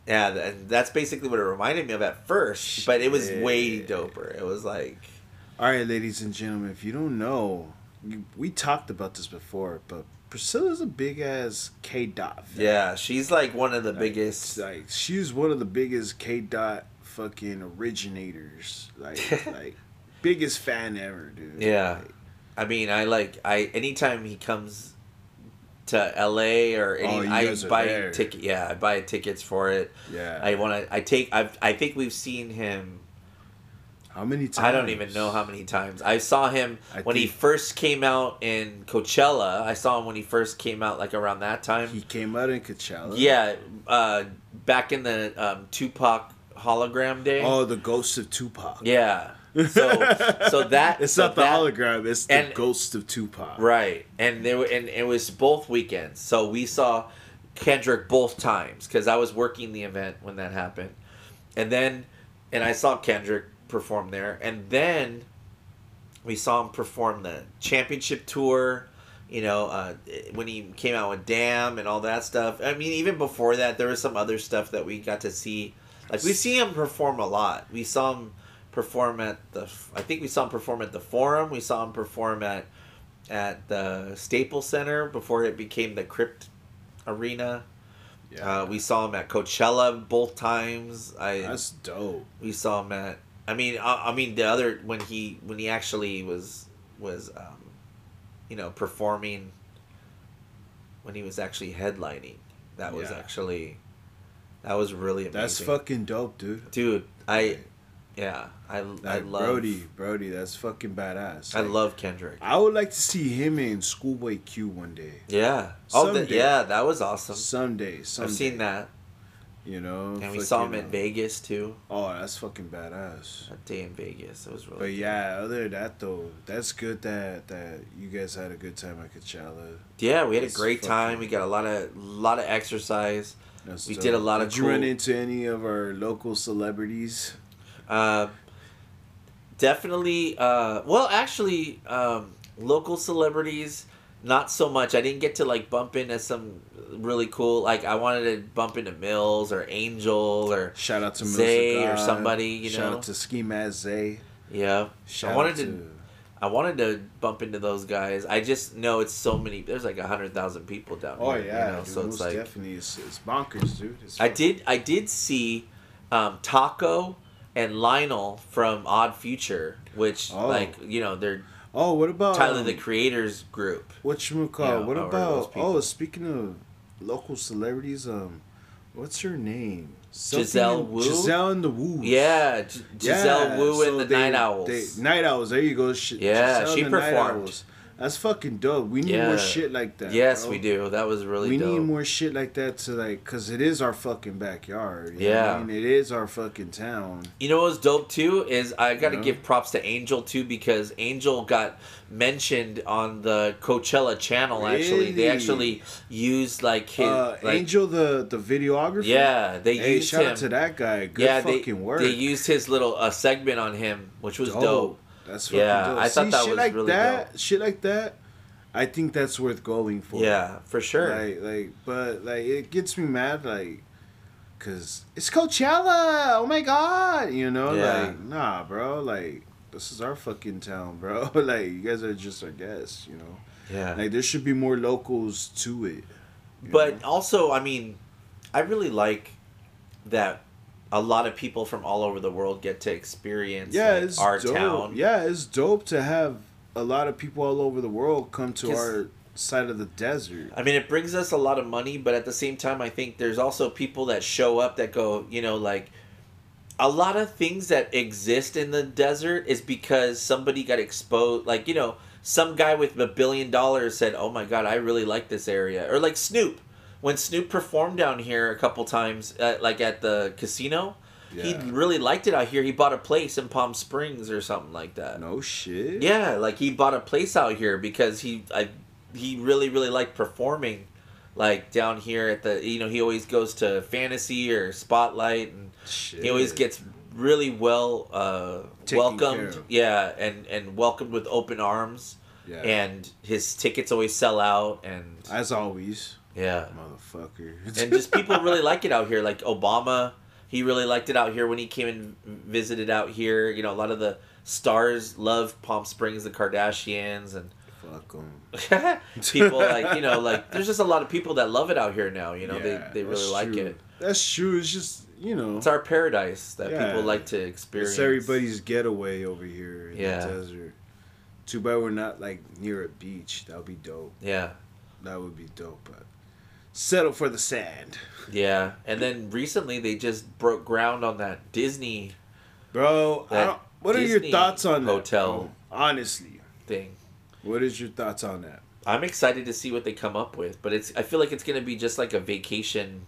yeah and that's basically what it reminded me of at first but it was way Shit. doper it was like All right, ladies and gentlemen, if you don't know, you- we talked about this before, but Priscilla's a big ass K dot. yeah she's like one of the Like, biggest Like she's one of the biggest K dot fucking originators. Like like biggest fan ever, dude. Yeah. Like, I mean, I like I anytime he comes to LA or oh, any Oh, I buy there. ticket. Yeah, I buy tickets for it. yeah. I want to. I take. I I think we've seen him. How many times? I don't even know how many times. I saw him I when he first came out in Coachella. I saw him when he first came out, like around that time. He came out in Coachella. yeah, uh, back in the um, Tupac hologram day. Oh, the ghost of Tupac. Yeah. So so that It's so not the that- hologram. It's the and- ghost of Tupac. Right, and there were, and it was both weekends. So we saw Kendrick both times because I was working the event when that happened, and then and I saw Kendrick perform there, and then we saw him perform the championship tour. You know, uh, when he came out with Damn and all that stuff. I mean, even before that, there was some other stuff that we got to see. Like we see him perform a lot. We saw him perform at the. I think we saw him perform at the Forum. We saw him perform at at the Staples Center before it became the Crypt Arena. Yeah, Uh, we saw him at Coachella both times. I that's dope. we saw him at. I mean, I, I mean the other when he when he actually was was, um, you know, performing. When he was actually headlining, that was Yeah. actually, that was really amazing. That's fucking dope, dude. dude. I, yeah, I I love Brody, Brody. That's fucking badass. I Like, love Kendrick. I would like to see him in Schoolboy Q one day. Yeah. Oh, the, yeah, that was awesome. Someday, someday. I've seen that, You know, and we saw him fucking, in Vegas too. Oh, that's fucking badass. That day in Vegas, it was really. But yeah, other than that though, that's good that that you guys had a good time at Coachella. Yeah, we had a great time. We got a lot of lot of exercise. That's We dope. did a lot of Did you run into any of our local celebrities? Uh, definitely. Uh, well, actually, um, local celebrities, not so much. I didn't get to like bump into some really cool. Like I wanted to bump into Mills or Angel or Shout out to Zay or somebody, you Shout know? out to Ski Mask Zay. yeah. Shout I wanted out to. I wanted to bump into those guys. I just know it's so many. There's like a hundred thousand people down Oh here. yeah, you know? dude, so it's like definitely it's, it's bonkers, dude. It's I did. I did see um, Taco and Lionel from Odd Future, which Oh. like you know they're Oh, what about Tyler um, the Creator's group. What you call? Yeah, what about? Oh, speaking of local celebrities, um, what's her name? Giselle Wu? Giselle and the Wu. Yeah, G- Giselle Yeah, Wu so and the they- Night Owls. they- Night Owls. There you go. Sh- Yeah, Giselle she and the Night performed. That's fucking dope. We need Yeah. more shit like that. yes, bro. we do. That was really dope. we dope. need more shit like that to like, cause it is our fucking backyard. you Yeah. I mean? it is our fucking town. You know what was dope too is I got to give props to Angel too because Angel got mentioned on the Coachella channel. Actually, they actually used like his uh, like, Angel, the the videographer. Yeah, they Hey, used shout him. out to that guy. Good yeah, they, fucking work. they used his little uh, segment on him, which was dope. That's fucking Yeah, dope. I thought See, that shit was like really that, shit like that. I think that's worth going for. Yeah, for sure. Like, like, but like, it gets me mad, like, cause it's Coachella. Oh my god, you know, Yeah. like, nah, bro, like, this is our fucking town, bro. like, you guys are just our guests, you know. yeah. Like, there should be more locals to it. But know? also, I mean, I really like that a lot of people from all over the world get to experience yeah, like, it's our dope. town. Yeah, it's dope to have a lot of people all over the world come to our side of the desert. I mean, it brings us a lot of money, but at the same time, I think there's also people that show up that go, you know, like a lot of things that exist in the desert is because somebody got exposed. Like, you know, some guy with a billion dollars said, "Oh my god, I really like this area," or like Snoop. When Snoop performed down here a couple times, uh, like at the casino, he really liked it out here. He bought a place in Palm Springs or something like that. No shit. Yeah, like he bought a place out here because he I he really really liked performing like down here at the you know he always goes to fantasy or spotlight and he always gets really well uh welcomed yeah and and welcomed with open arms Yeah. and his tickets always sell out and As always, yeah motherfucker. and just people really like it out here. Like Obama, he really liked it out here when he came and visited out here. You know, a lot of the stars love Palm Springs, the Kardashians, and fuck 'em. people like you know, like there's just a lot of people that love it out here now. You know, Yeah, they they really like true. it. That's true. It's just you know, It's our paradise that Yeah. people like to experience. it's everybody's getaway over here in Yeah. the desert. Too bad we're not like near a beach. That would be dope. Yeah, That would be dope. But settle for the sand, yeah. And then recently they just broke ground on that Disney bro. I That don't, what are your thoughts on that, hotel. bro? Honestly, thing. what is your thoughts on that? I'm excited to see what they come up with, but it's I feel like it's gonna be just like a vacation,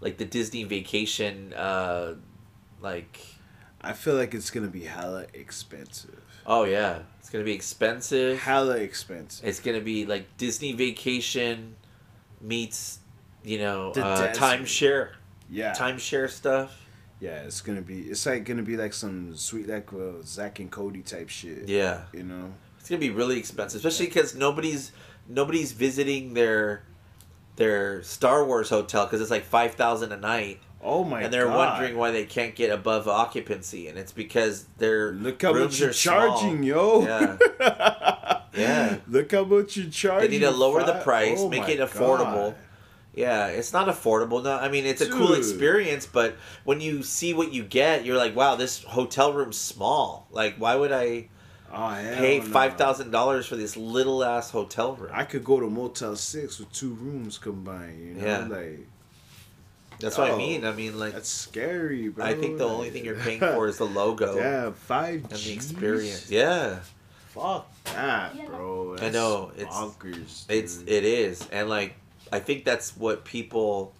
like the Disney vacation, uh, like I feel like it's gonna be hella expensive. oh yeah, it's gonna be expensive. Hella expensive. It's gonna be like Disney vacation meets, you know, uh, timeshare, Yeah. timeshare stuff. Yeah, it's gonna be. It's like gonna be like some sweet like uh, Zach and Cody type shit. Yeah, You know. it's gonna be really expensive, especially because nobody's nobody's visiting their their Star Wars hotel because it's like five thousand a night, Oh my god. and they're God. wondering why they can't get above occupancy, and it's because their Look how rooms much you're are small. charging, yo. Yeah. Yeah. Look how much you're charging. They need to lower the price, Oh make it affordable. God. Yeah, it's not affordable. No, I mean it's a cool experience, but when you see what you get, you're like, wow, this hotel room's small. Like, why would I Oh, pay five thousand dollars for this little ass hotel room? I could go to Motel Six with two rooms combined. You know, Yeah. like That's what I Oh, mean. I mean, like, that's scary, bro. I think the only thing you're paying for is the logo yeah, five and the experience. Yeah, Fuck that, Yeah. bro. I know, it's- bonkers. it's it is, and like, I think that's what people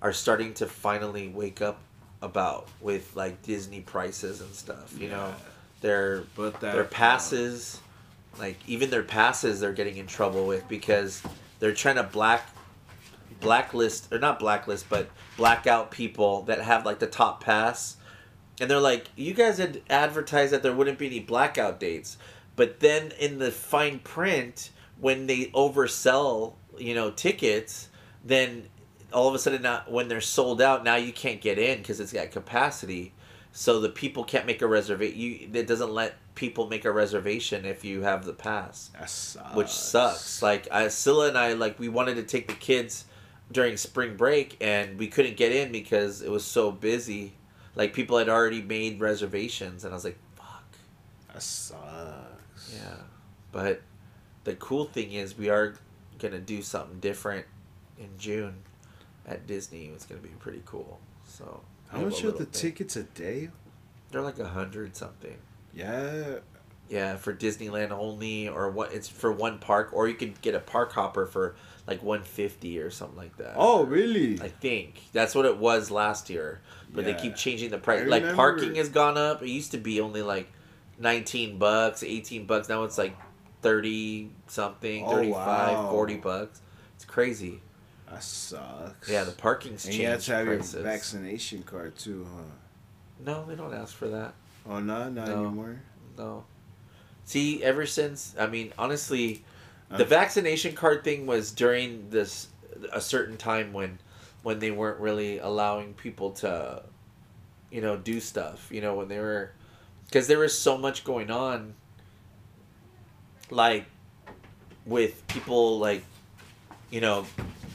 are starting to finally wake up about with like Disney prices and stuff. You know, their but that their uh, passes, like even their passes, they're getting in trouble with because they're trying to black blacklist or not blacklist, but black out people that have like the top pass. And they're like, you guys had advertised that there wouldn't be any blackout dates, but then in the fine print, when they oversell, you know, tickets, then all of a sudden, now, when they're sold out, now you can't get in because it's got capacity. So the people can't make a reservation. You it doesn't let people make a reservation if you have the pass that sucks. which sucks. Like I, Silla and I, like we wanted to take the kids during spring break, and we couldn't get in because it was so busy. Like people had already made reservations, and I was like, "Fuck." That sucks. Yeah, but the cool thing is we are gonna do something different in June at Disney. It's gonna be pretty cool. So How much are the thing. tickets a day? They're like a hundred something. Yeah. Yeah, for Disneyland only, or what? It's for one park, or you could get a park hopper for like one fifty or something like that. Oh, really? I think that's what it was last year, but they keep changing the price. Like parking has gone up. It used to be only like nineteen bucks, eighteen bucks. Now it's like thirty something, Oh, 35, wow. 40 bucks. It's crazy. that sucks. Yeah, the parking's and changed you have to have prices. your vaccination card too, huh? No, they don't ask for that. Oh no, not No. anymore. No. See, ever since I mean, honestly, the Uh. vaccination card thing was during this a certain time when when they weren't really allowing people to you know do stuff you know when they were because there was so much going on like with people like you know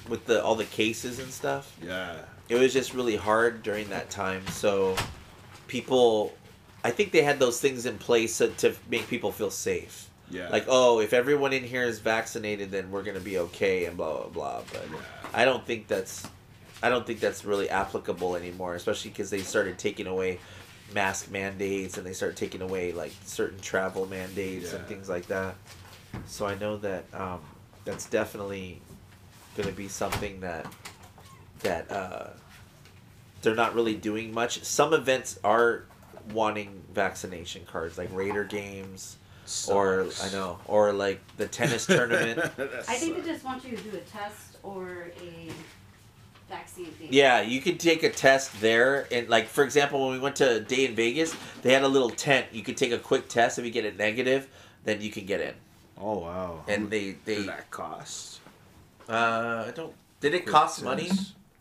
with the all the cases and stuff Yeah. it was just really hard during that time. So people, I think they had those things in place to, to make people feel safe. Yeah. Like, oh, if everyone in here is vaccinated, then we're gonna be okay, and blah blah blah. But I don't think that's, I don't think that's really applicable anymore, especially because they started taking away mask mandates and they start taking away like certain travel mandates and things like that. So I know that um, that's definitely gonna be something that that uh, they're not really doing much. Some events are wanting vaccination cards, like Raider games, or I know, or like the tennis tournament. I think they just want you to do a test or a vaccine thing. Yeah, you could take a test there, and like for example, when we went to a Day N Vegas, they had a little tent. You could take a quick test. If you get it negative, then you can get in. Oh wow. And much they they does that cost? uh, I don't. Did it cost money,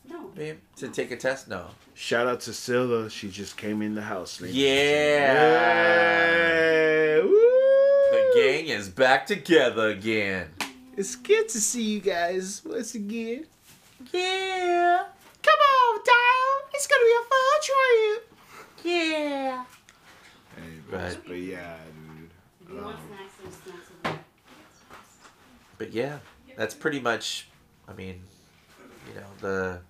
No. babe, to take a test? No. Shout out to Silla. She just came in the house. ladies Yeah. Yeah. Woo. The gang is back together again. It's good to see you guys once again. Yeah. Come on, Dio. It's gonna be a fun trip. Yeah. Hey, Right. But yeah, dude. If you want Um, snacks, there's snacks over there. But yeah, that's pretty much. I mean, you know the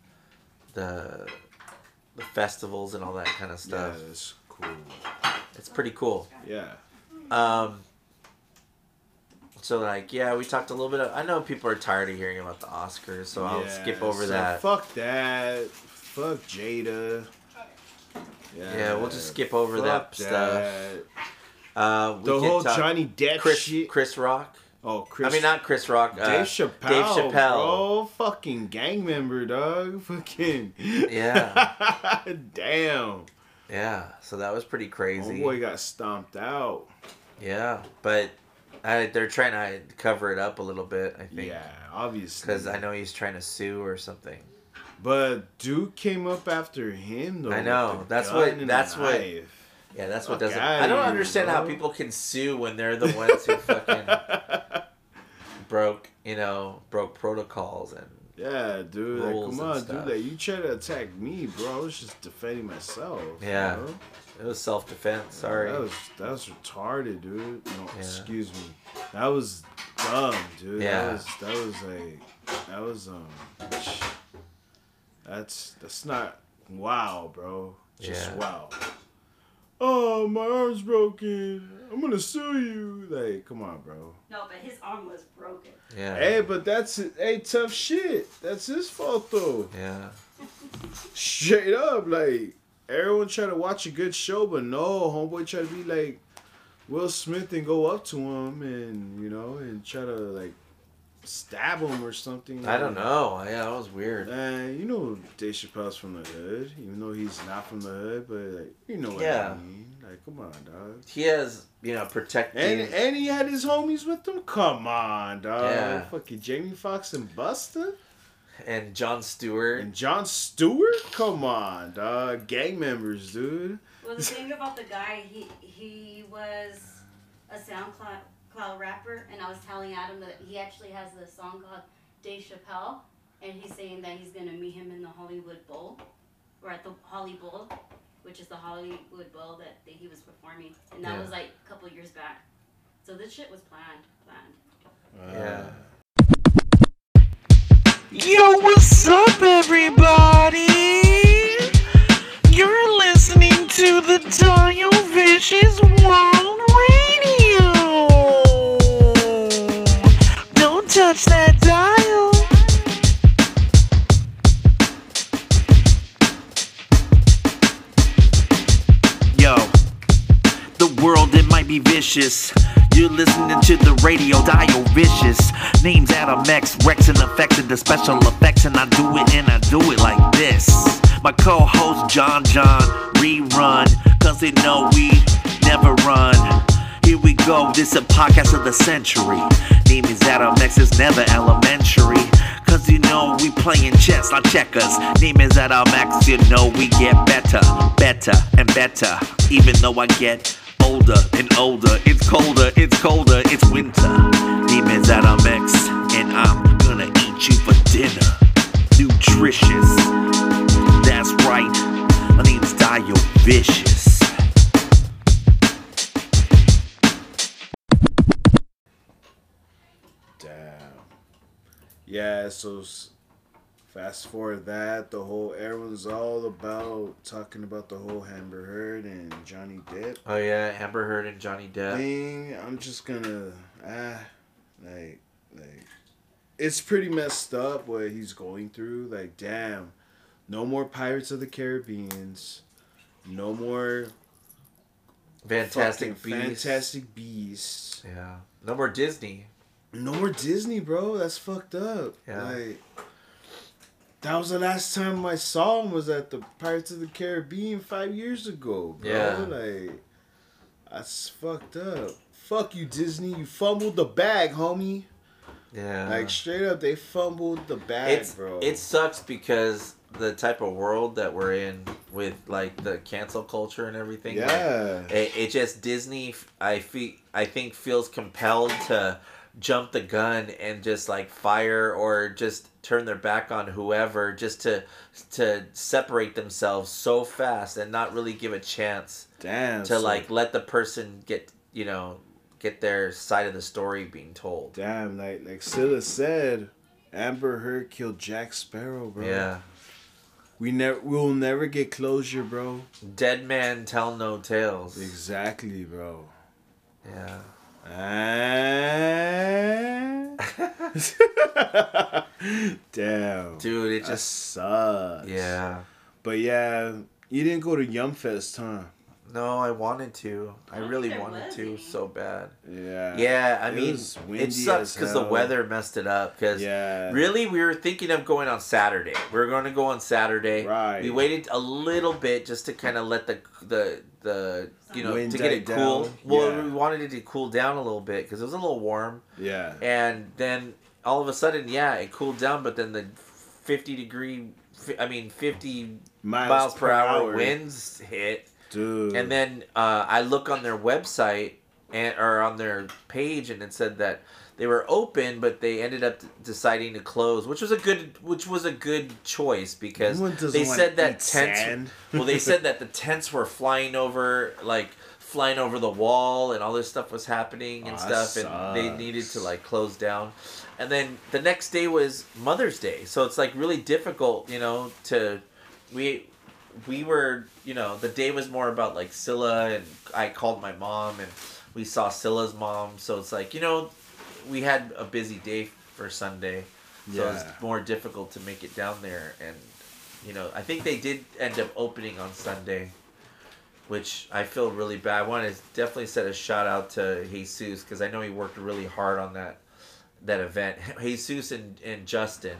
the the festivals and all that kind of Yeah, stuff. that's cool. It's pretty cool. Yeah. Um. So like, yeah, we talked a little bit. Of, I know people are tired of hearing about the Oscars, so I'll Yeah, skip over so that. Fuck that. Fuck Jada. Yeah, we'll just skip over that stuff. that. Uh, we The whole Johnny Depp Chris shit. Chris Rock. oh, Chris. I mean, not Chris Rock. Uh, Dave Chappelle. Dave Chappelle. Bro, fucking gang member, dog. Fucking. Yeah. Damn. Yeah, so that was pretty crazy. Homeboy got stomped out. Yeah, but I, they're trying to cover it up a little bit. I think. Yeah, obviously. Because I know he's trying to sue or something. But Duke came up after him though. I know. That's what- that's what- knife. Yeah, that's what Fuck doesn't. I don't understand how people can sue when they're the ones who fucking broke, you know, broke protocols and. Yeah, dude. Like, come on, dude. Like, you try to attack me, bro. I was just defending myself. Yeah. know? It was self defense. Sorry. That was that was retarded, dude. No, Yeah. excuse me. That was dumb, dude. Yeah. That was that was like that was um. That's that's not wow, bro. Just Yeah. wow. Oh, my arm's broken. I'm gonna sue you. Like, come on, bro. No, but his arm was broken. yeah. Hey, but that's hey tough shit. That's his fault though. Yeah. Straight up, like everyone try to watch a good show, but no, homeboy try to be like Will Smith and go up to him and you know and try to like stab him or something. I don't know. Yeah, that was weird. And you know Dave Chappelle's from the hood, even though he's not from the hood, but like you know what Yeah. I mean. Like, come on, dog. He has, you know, protecting. And and he had his homies with him. Come on, dog. Yeah. Fucking Jamie Foxx and Busta and Jon Stewart. and Jon Stewart. Come on, dog. Gang members, dude. Well, the thing about the guy, he he was a SoundCloud Cloud rapper, and I was telling Adam that he actually has a song called Dave Chappelle, and he's saying that he's gonna meet him in the Hollywood Bowl, or at the Holly Bowl, which is the Hollywood Bowl that, that he was performing, and that Yeah. was like a couple years back. So this shit was planned, planned. Uh, yeah. Yo, what's up, everybody? You're listening to the Dio Vicious World Radio. Don't touch that might be vicious. You're listening to the radio Dio Vicious. Names Adam X, Rex and effects and the special effects, and I do it and I do it like this. My co-host John John rerun, cause they know we never run. Here we go, this is a podcast of the century. Name is Adam X, it's never elementary. Cause you know we playing chess, not checkers. Name is Adam X, you know we get better, better and better. Even though I get older and older, it's colder, it's colder, it's winter. Demons is Adam X, and I'm gonna eat you for dinner. Nutritious, that's right. My name's Dio Vicious. Damn. Yeah, so fast forward that the whole everyone's all about talking about the whole Amber Heard and Johnny Depp Oh yeah, Amber Heard and Johnny Depp. thing. I'm just gonna ah like like it's pretty messed up what he's going through. Like damn, no more Pirates of the Caribbeans, no more Fantastic Beasts. Fantastic Beasts. Yeah. No more Disney. No more Disney, bro. That's fucked up. Yeah. Like that was the last time I saw him was at the Pirates of the Caribbean five years ago, bro. Yeah. Like that's fucked up. Fuck you, Disney. You fumbled the bag, homie. Yeah. Like straight up, they fumbled the bag, it's bro. it sucks because the type of world that we're in with like the cancel culture and everything. like, yeah. it, it just Disney. I feel I think feels compelled to jump the gun and just like fire or just turn their back on whoever just to to separate themselves so fast and not really give a chance Damn. to so- like let the person get you know get their side of the story being told. Damn, like like Silla said, Amber Heard killed Jack Sparrow, bro. Yeah. We never we'll never get closure, bro. Dead man tell no tales. Exactly, bro. Yeah. And... Damn. Dude, it just sucks. yeah. But yeah, you didn't go to Yumfest, huh? No, I wanted to. I, I really wanted to so bad. Yeah. Yeah, I It mean, it sucks because the weather messed it up. Because Yeah. really, we were thinking of going on Saturday. We were going to go on Saturday. Right. We waited a little bit just to kind of let the the the you know Wind to get die it cool. down. Well, Yeah. we wanted it to cool down a little bit because it was a little warm, Yeah. and then all of a sudden, yeah, it cooled down. But then the fifty degree, I mean, fifty miles, per, hour, winds hit. Dude. And then uh, I look on their website and or on their page, and it said that they were open, but they ended up deciding to close, which was a good, which was a good choice because they said that tents. well, they said that the tents were flying over, like flying over the wall, and all this stuff was happening and that stuff, and they needed to like close down. And then the next day was Mother's Day, so it's like really difficult, you know, to we we were you know the day was more about like Silla and I called my mom and we saw Silla's mom so it's like you know we had a busy day for Sunday so it was more difficult to make it down there and you know I think they did end up opening on Sunday which I feel really bad. I want to definitely set a shout out to Jesus because I know he worked really hard on that that event. Jesus and, and Justin.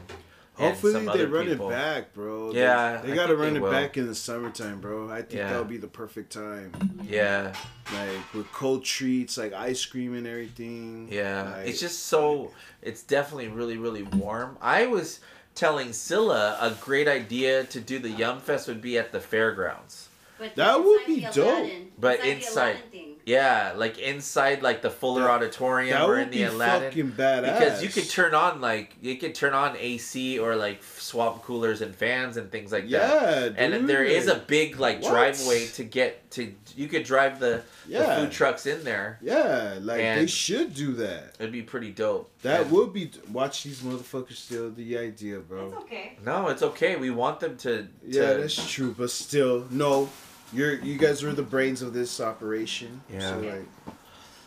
And Hopefully they run people. it back, bro. Yeah, they, I gotta run they it will. back in the summertime, bro. I think Yeah. that'll be the perfect time. Yeah, Like with cold treats, like ice cream and everything. yeah. Like, it's just so. It's definitely really really warm. I was telling Silla a great idea to do the Yum Fest would be at the fairgrounds. But That would be dope. Aladdin- But inside- Aladdin thing. Yeah, like inside like the Fuller That- Auditorium that or would in the be Aladdin. fucking badass. because you could turn on like you could turn on AC or like swap coolers and fans and things like that. Yeah, dude. And there is a big like What? driveway to get to. You could drive the, Yeah. the food trucks in there. Yeah, like they should do that. It'd be pretty dope. That And- would be. Watch these motherfuckers steal the idea, bro. It's okay. No, it's okay. We want them to. to Yeah, that's true, but still, no. You're you guys were the brains of this operation. Yeah. So like,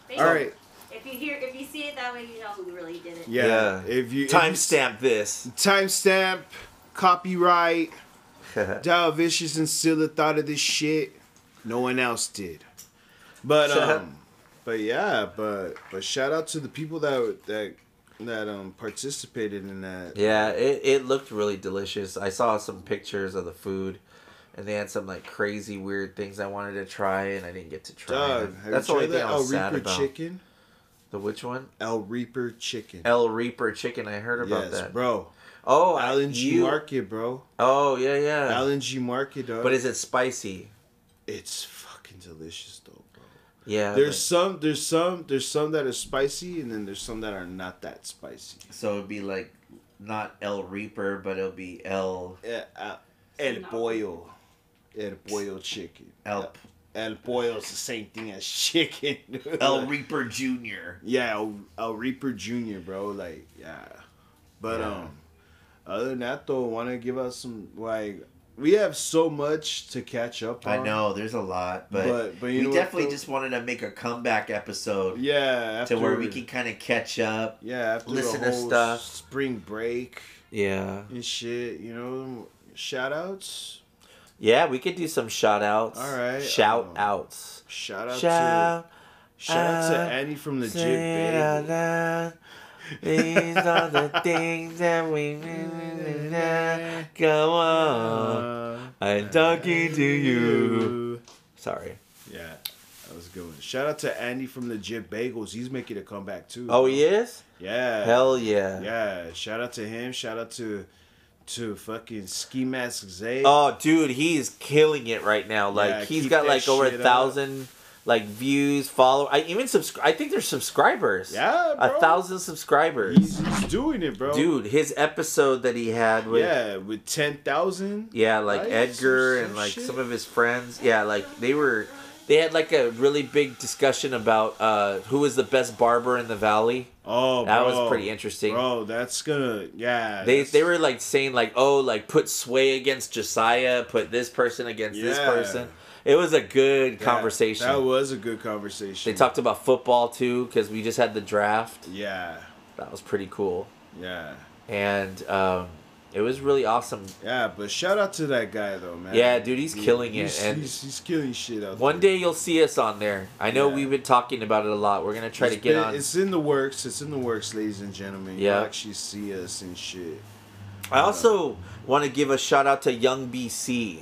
They- all right. If you hear, if you see it that way, you know who really did it. Yeah. Yeah. If you if you- timestamp this. timestamp, copyright. Dio Vicious and Silla thought of this shit. No one else did. But um, but yeah, but but shout out to the people that that that um participated in that. yeah, it, it looked really delicious. I saw some pictures of the food, and they had some like crazy weird things I wanted to try, and I didn't get to try. Dog, them. have That's you the tried only thing that I El sad Reaper about. chicken? The which one? El Reaper chicken. El Reaper chicken. I heard about yes, that. bro. Oh, I- Allen G you- Market, bro. Oh yeah, yeah. Allen G Market, dog. But is it spicy? it's fucking delicious though, bro. Yeah. There's some, there's some, there's some that are spicy, and then there's some that are not that spicy. so it'd be like not El Reaper, but it'll be El Yeah, uh, El Pollo. El Pollo chicken. El El Pollo's the same thing as chicken. El Reaper Junior. Yeah, El, El Reaper Jr., bro. Like, yeah. But, Yeah. um, other than that, though, want to give us some, like, we have so much to catch up on. I know there's a lot, but, But- but we what, definitely though? just wanted to make a comeback episode Yeah, after, to where we can kind of catch up. yeah, after listen to stuff. spring break Yeah. and shit, you know, shout outs. Yeah, we could do some shout outs. All right, Shout outs. Shout out Shout to shout out to Annie from the Jib it out Bagel. loud. These are the things that we go on. I'm talking to you. Sorry. Yeah, that was a good one. Shout out to Andy from the Jib Bagels. He's making a comeback too. Oh, he is? Yeah. Hell yeah. Yeah. Shout out to him. Shout out to to fucking Ski Mask Zay. Oh, dude, he's killing it right now. Like Yeah, he's got like over a shit up. thousand like views, follow. I even subscribe. I think there's subscribers. Yeah, a thousand subscribers. He's, he's doing it, bro. Dude, his episode that he had with Yeah, with ten thousand. Yeah, like? Edgar and like shit. some of his friends. Yeah, like they were they had like a really big discussion about uh who was the best barber in the valley. Oh, That bro. was pretty interesting. Bro, that's gonna yeah. They that's- they were like saying like, "Oh, like put Sway against Josiah, put this person against this Yeah. person." It was a good that- conversation. That was a good conversation. they talked about football too cuz we just had the draft. Yeah, That was pretty cool. yeah. And um it was really awesome. Yeah, but shout out to that guy though, man. Yeah, dude, he's killing it, and- he's, he's killing shit out One there. day you'll see us on there. I know Yeah. we've been talking about it a lot. We're gonna try It's to get been- on. It's in the works. It's in the works, ladies and gentlemen. Yeah. You'll actually see us and shit. I also want to give a shout out to Young BC,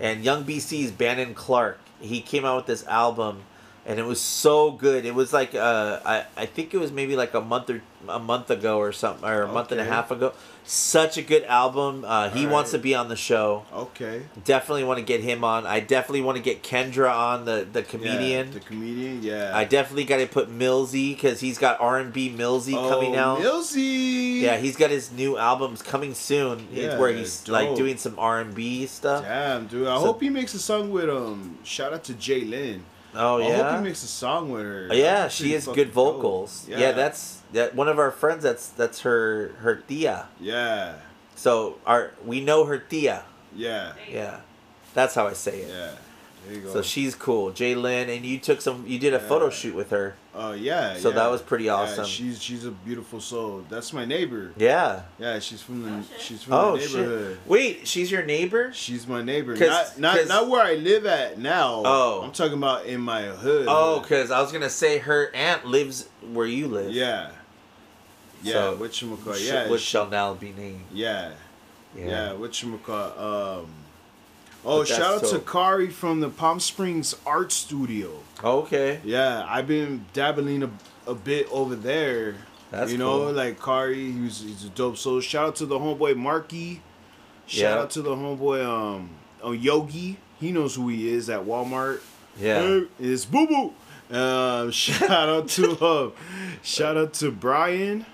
and Young BC's Bannon Clark. He came out with this album, and it was so good. It was like uh, I I think it was maybe like a month or a month ago or something, or a month and a half ago. Such a good album. Uh, he Alright. wants to be on the show. Okay. Definitely want to get him on. I definitely want to get Kendra on the the comedian. Yeah, the comedian, yeah. I definitely got to put Millsy because he's got R and B Millsy coming out. Oh, Millsy. Yeah, he's got his new albums coming soon. Yeah, where he's like doing some R and B stuff. Damn, dude. I So- hope he makes a song with um. Shout out to Jay Lynn. Oh yeah. I hope he makes a song with her. Oh, yeah. She has good dope. vocals. Yeah. that's that. One of our friends. That's that's her her tia. Yeah, So our we know her tia. yeah, Yeah, that's how I say it. yeah. There you go. So she's cool, Jay Lynn, and you took some. You did a photo shoot with her. Oh yeah. So yeah. that was pretty Yeah, awesome. she's she's a beautiful soul. That's my neighbor. Yeah. Yeah, she's from the Oh, she's from Oh the shit. neighborhood. Wait, she's your neighbor? She's my neighbor. 'Cause- Not not 'cause- not where I live at now. Oh. I'm talking about in my hood. Oh, cause I was gonna say her aunt lives where you live. yeah. Yeah, So, what you call? Sh- Yeah, which she- shall now be named. yeah, Yeah. yeah. What you call? Um. Oh, shout out to Kari from the Palm Springs Art Studio. Okay. Yeah, I've been dabbling a, a bit over there. That's you know, cool. like Kari, he's he's a dope soul. Shout out to the homeboy Marky. Shout Yeah. out to the homeboy um oh Yogi. He knows who he is at Walmart. Yeah. Hey, it's Boo Boo. Um, shout out to uh, shout out to Brian.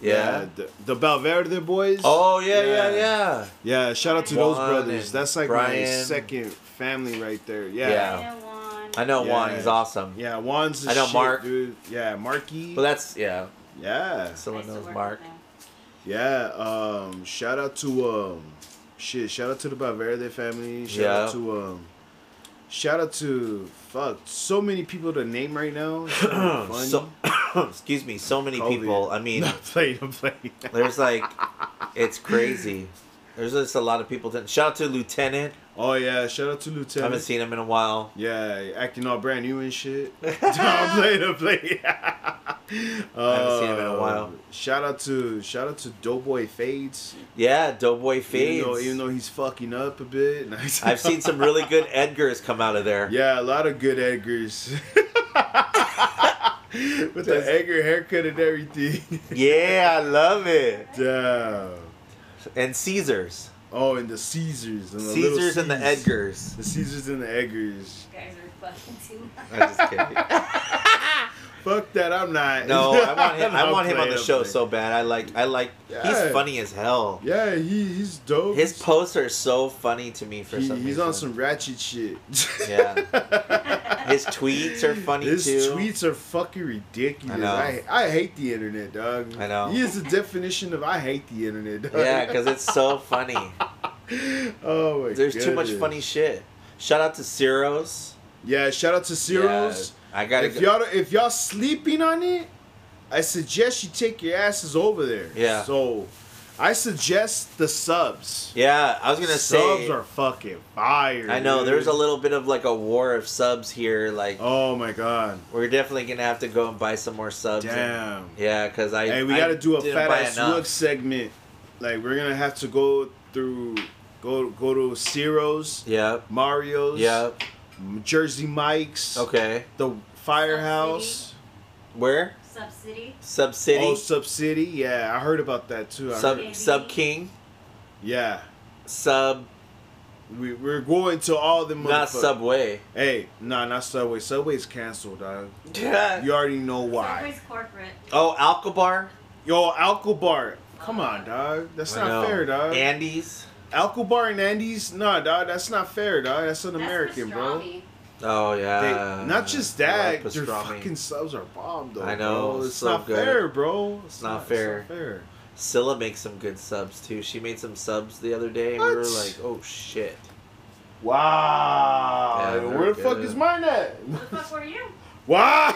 Yeah. the, the Valverde boys. Oh yeah, yeah, Yeah. yeah. yeah. Shout out to those brothers. That's like my second family right there. Yeah. Yeah. Yeah, I know Juan. Yeah. He's awesome. Yeah, Juan's the I know shit, Mark. dude. Yeah, Marky. But that's yeah. yeah. Someone knows Mark. Yeah, um, shout out to um, shit. Shout out to the Valverde family. Shout Yeah. out to um, shout out to fuck so many people to name right now. It's kinda funny. so, excuse me. So many people. I mean, I'm playing. I'm playing. there's like, it's crazy. There's just a lot of people. To, shout out to Lieutenant. Oh yeah, shout out to I haven't seen him in a while. Yeah, acting all brand new and shit. I'm playing. I'm playing. I haven't seen him in a uh, while. Shout out to shout out to Doughboy Fades. Yeah, Doughboy Fades. Even though, even though he's fucking up a bit. I've seen some really good Edgars come out of there. Yeah, a lot of good Edgars. With the Edgar haircut and everything. Yeah, I love it. Damn. And Caesars. Oh, and the Caesars. And the little Caesars and the Cs. Edgars. The Caesars and the Edgars. You guys are fucking too much. I'm just kidding. Fuck that, I'm not. No, I want him. I want him on the show playing. so bad. I like. I like. Yeah. He's funny as hell. Yeah, he, he's dope. His posts are so funny to me for He- some he's reason. on some ratchet shit. Yeah. His tweets are funny His too. His tweets are fucking ridiculous. I know. I, I hate the internet, dog. I know. He is the definition of I hate the internet, dog. Yeah, because it's so funny. oh my There's too much funny shit. Shout out to Ciro's. Yeah, shout out to Ciro's. Yeah, I gotta if go. y'all if y'all sleeping on it, I suggest you take your asses over there. Yeah. So, I suggest the subs. Yeah, I was gonna subs say. Subs are fucking fire. I know dude. there's a little bit of like a war of subs here. Like Oh my god. we're definitely gonna have to go and buy some more subs. and- Damn. yeah, because I. Hey, we I got to do a fat ass enough. look segment. Like we're gonna have to go through, go go to Ciro's, Yep. Mario's, Yep. Jersey Mike's, Okay. the Firehouse. Where? Sub City. Sub City. Oh, Sub City. Yeah, I heard about that too. I Sub heard- Sub King. yeah, Sub. we we're going to all the Not Subway. Hey, nah, not Subway. Subway's canceled, dog. Yeah. You already know why. Subway's corporate. Oh, Alcobar. Yo, Alcobar. Come oh. on, dog. That's I not know. fair, dog. Andy's. Alcobar and Andy's, nah, dog. That's not fair, dog. That's an That's American, bro. pastrami. Oh They, yeah. not just that, love their fucking subs are bomb though. I know, bro. it's so not good. fair, bro. It's, not it's fair. fair. Silla makes some good subs too. She made some subs the other day, and we were like, "Oh shit!" Wow. Yeah, Where the fuck is mine at? What the fuck were you? Wow.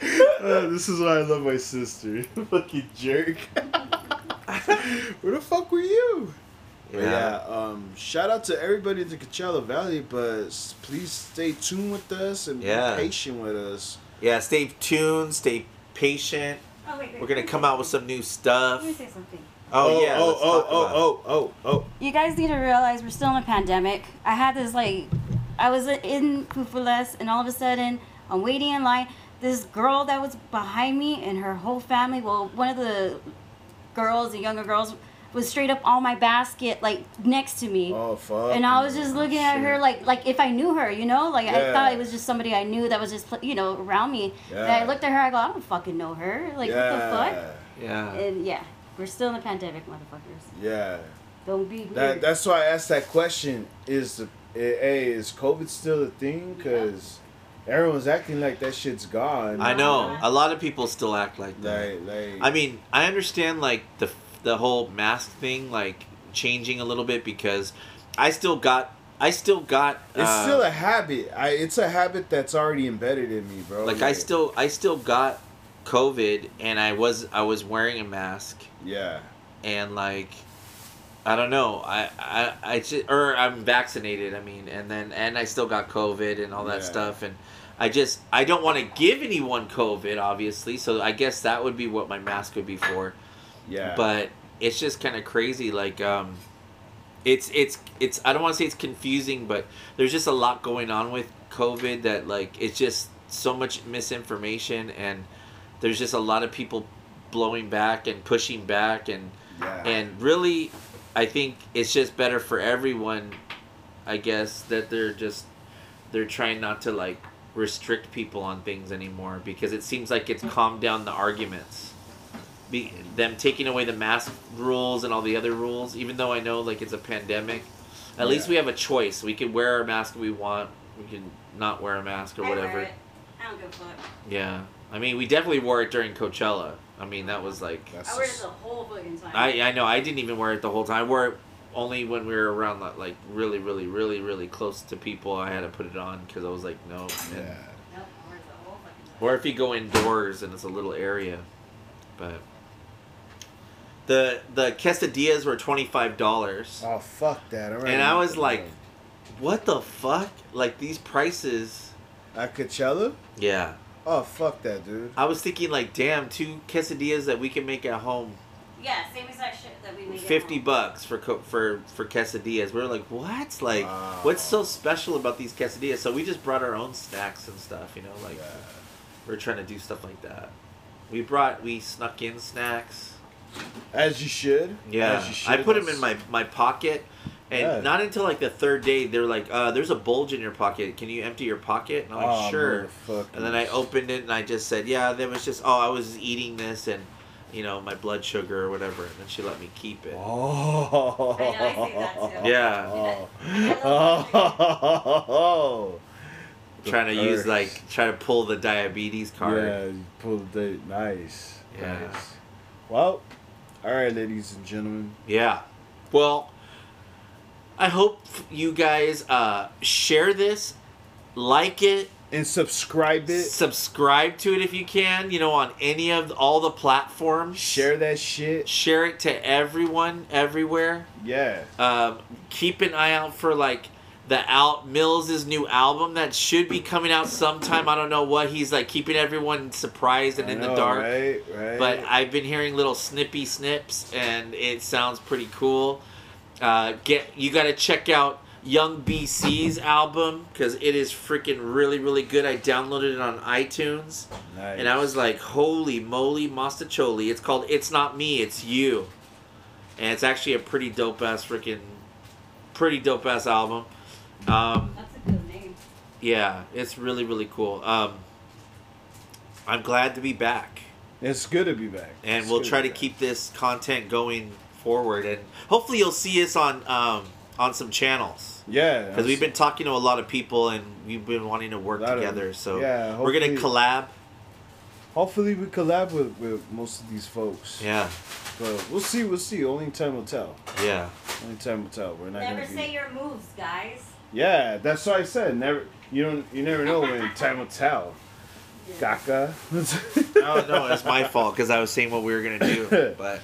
Uh, this is why I love my sister. Fucking jerk. Where the fuck were you? Yeah. yeah, um, shout out to everybody in the Coachella Valley, but please stay tuned with us and Yeah. be patient with us. Yeah, stay tuned, stay patient. Oh, wait, wait, We're gonna come out with some new stuff. Let me say something. Oh, yeah. oh, let's oh, talk oh, about oh, oh, oh, You guys need to realize we're still in a pandemic. I had this like, I was in Kufules, and all of a sudden I'm waiting in line. This girl that was behind me and her whole family, well, one of the girls, and younger girls, was straight up on my basket, like next to me. oh, fuck. and I was just looking at her like like if I knew her, you know, like I thought it was just somebody I knew that was just you know around me. And I looked at her, I go, I don't fucking know her. Like what the fuck? Yeah. And yeah, we're still in a pandemic, motherfuckers. Yeah. Don't be weird. That, that's why I asked that question. Is the hey is COVID still a thing? Cause everyone's acting like that shit's gone. I know. A lot of people still act like that. Like like. I mean, I understand like the the whole mask thing like changing a little bit because I still got I still got it's uh, still a habit. I it's a habit that's already embedded in me, bro. like I still I still got COVID and I was I was wearing a mask Yeah. and like I don't know I I I just or I'm vaccinated I mean and then and I still got COVID and all that Yeah. stuff and I just I don't want to give anyone COVID obviously so I guess that would be what my mask would be for Yeah. but it's just kind of crazy like um it's it's it's i don't want to say it's confusing but there's just a lot going on with covid that like it's just so much misinformation and there's just a lot of people blowing back and pushing back and yeah. and really i think it's just better for everyone i guess that they're just they're trying not to like restrict people on things anymore because it seems like it's calmed down the arguments be them taking away the mask rules and all the other rules even though i know like it's a pandemic at least we have a choice we can wear our mask if we want we can not wear a mask or I wear whatever it. I don't give a fuck. yeah i mean we definitely wore it during coachella i mean that was like That's I wore it the whole fucking time. I I know I didn't even wear it the whole time. I wore it only when we were around like, like really really really really close to people. I had to put it on because I was like no. And- yeah. Nope, I wear it the whole fucking time. Or if you go indoors and it's a little area, but the the quesadillas were twenty five dollars. Oh fuck that! All right. And I was like, What the fuck? Like these prices? at Coachella. Yeah. Oh fuck that, dude. I was thinking like, damn, two quesadillas that we can make at home, Yeah, same exact shit that we make. at fifty home. bucks for co- for for quesadillas. We were like, what? Like, Wow. what's so special about these quesadillas? So we just brought our own snacks and stuff. You know, like Yeah. we're trying to do stuff like that. We brought we snuck in snacks. As you should. Yeah, As you should. I put them in my my pocket, and Yeah. not until like the third day they're like, uh, "There's a bulge in your pocket. Can you empty your pocket?" And I'm like, Oh, "Sure." And then I opened it and I just said, "Yeah." Then it was just, "Oh, I was eating this and." You know my blood sugar or whatever, and then she let me keep it. Oh. I know, I see that too. Yeah. Oh. trying to use like try to pull the diabetes card. Yeah, you pulled the date. Nice. Yeah. Nice. Well, all right, ladies and gentlemen. Yeah. Well, I hope you guys uh, share this, like it, And subscribe it. subscribe to it if you can. You know, on any of all the platforms. Share that shit. Share it to everyone, everywhere. Yeah. Um, keep an eye out for like the out Mills' new album that should be coming out sometime. I don't know what he's like keeping everyone surprised and I in know, the dark. Right, right. But I've been hearing little snippy snips, and it sounds pretty cool. Uh, get you got to check out Young BC's album because it is freaking really really good. I downloaded it on iTunes, nice. and I was like, "Holy moly, mastacholi!" It's called "It's Not Me, It's You," and it's actually a pretty dope ass freaking, pretty dope ass album. Um, That's a good name. yeah, it's really really cool. Um, I'm glad to be back It's good to be back. and It's we'll try to be back. keep this content going forward and hopefully you'll see us on um, on some channels Yeah. because we've been talking to a lot of people and we've been wanting to work Lot of- together so yeah, we're gonna collab Hopefully, we collab with, with most of these folks. yeah But we'll see. We'll see. Only time will tell. yeah Only time will tell. We're not Never gonna be. say your moves, guys. Yeah, that's what I said. Never. You don't. You never know when time will tell. Caca. Oh no, it's my fault because I was saying what we were gonna do. But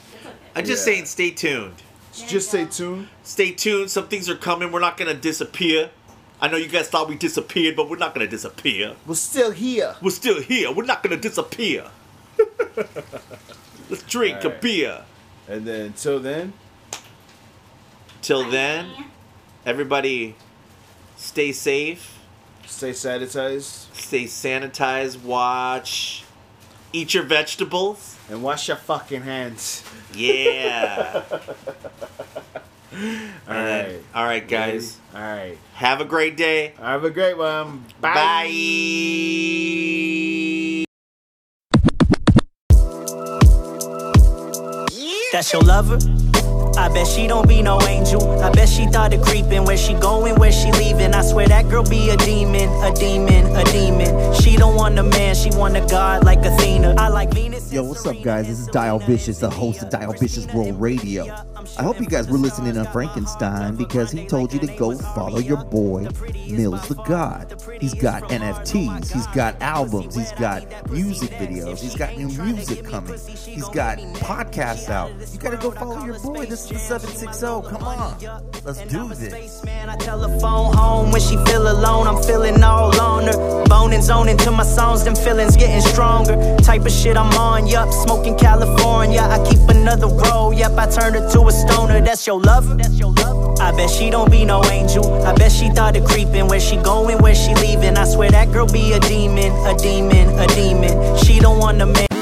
I'm just Yeah. saying, stay tuned. Just stay tuned. Stay tuned. Some things are coming. We're not gonna disappear. I know you guys thought we disappeared, but we're not gonna disappear. We're still here. We're still here. We're not gonna disappear. Let's drink a beer. And then till then, Till then, everybody, stay safe. stay sanitized Stay sanitized. Watch. Eat your vegetables. And wash your fucking hands. Yeah. All And then- right. all right, guys. All right. Have a great day. Have a great one. Bye. Bye. That's your lover? I bet she don't be no angel. I bet she thought of creeping. Where she going, where she leaving. I swear that girl be a demon, a demon, a demon. She don't want a man, she want a god like Athena. I like Venus. Yo, what's up, guys? This is Dio Vicious, the host of Dio Vicious World Radio. I hope you guys were listening to Frankenstein because he told you to go follow your boy, Mills the God. He's got NFTs, he's got albums, he's got music videos, he's got new music coming, he's got podcasts out. You gotta go follow your boy. This is the 760. Come on. Let's do this. Man, I telephone home when she feel alone. I'm feeling all. And zoning to my songs, them feelings getting stronger. Type of shit I'm on, yup. Smoking California. I keep another roll, yup. I turned her to a stoner. That's your love. That's your love. I bet she don't be no angel. I bet she thought of creeping. Where she going, where she leaving. I swear that girl be a demon, a demon, a demon. She don't want a man.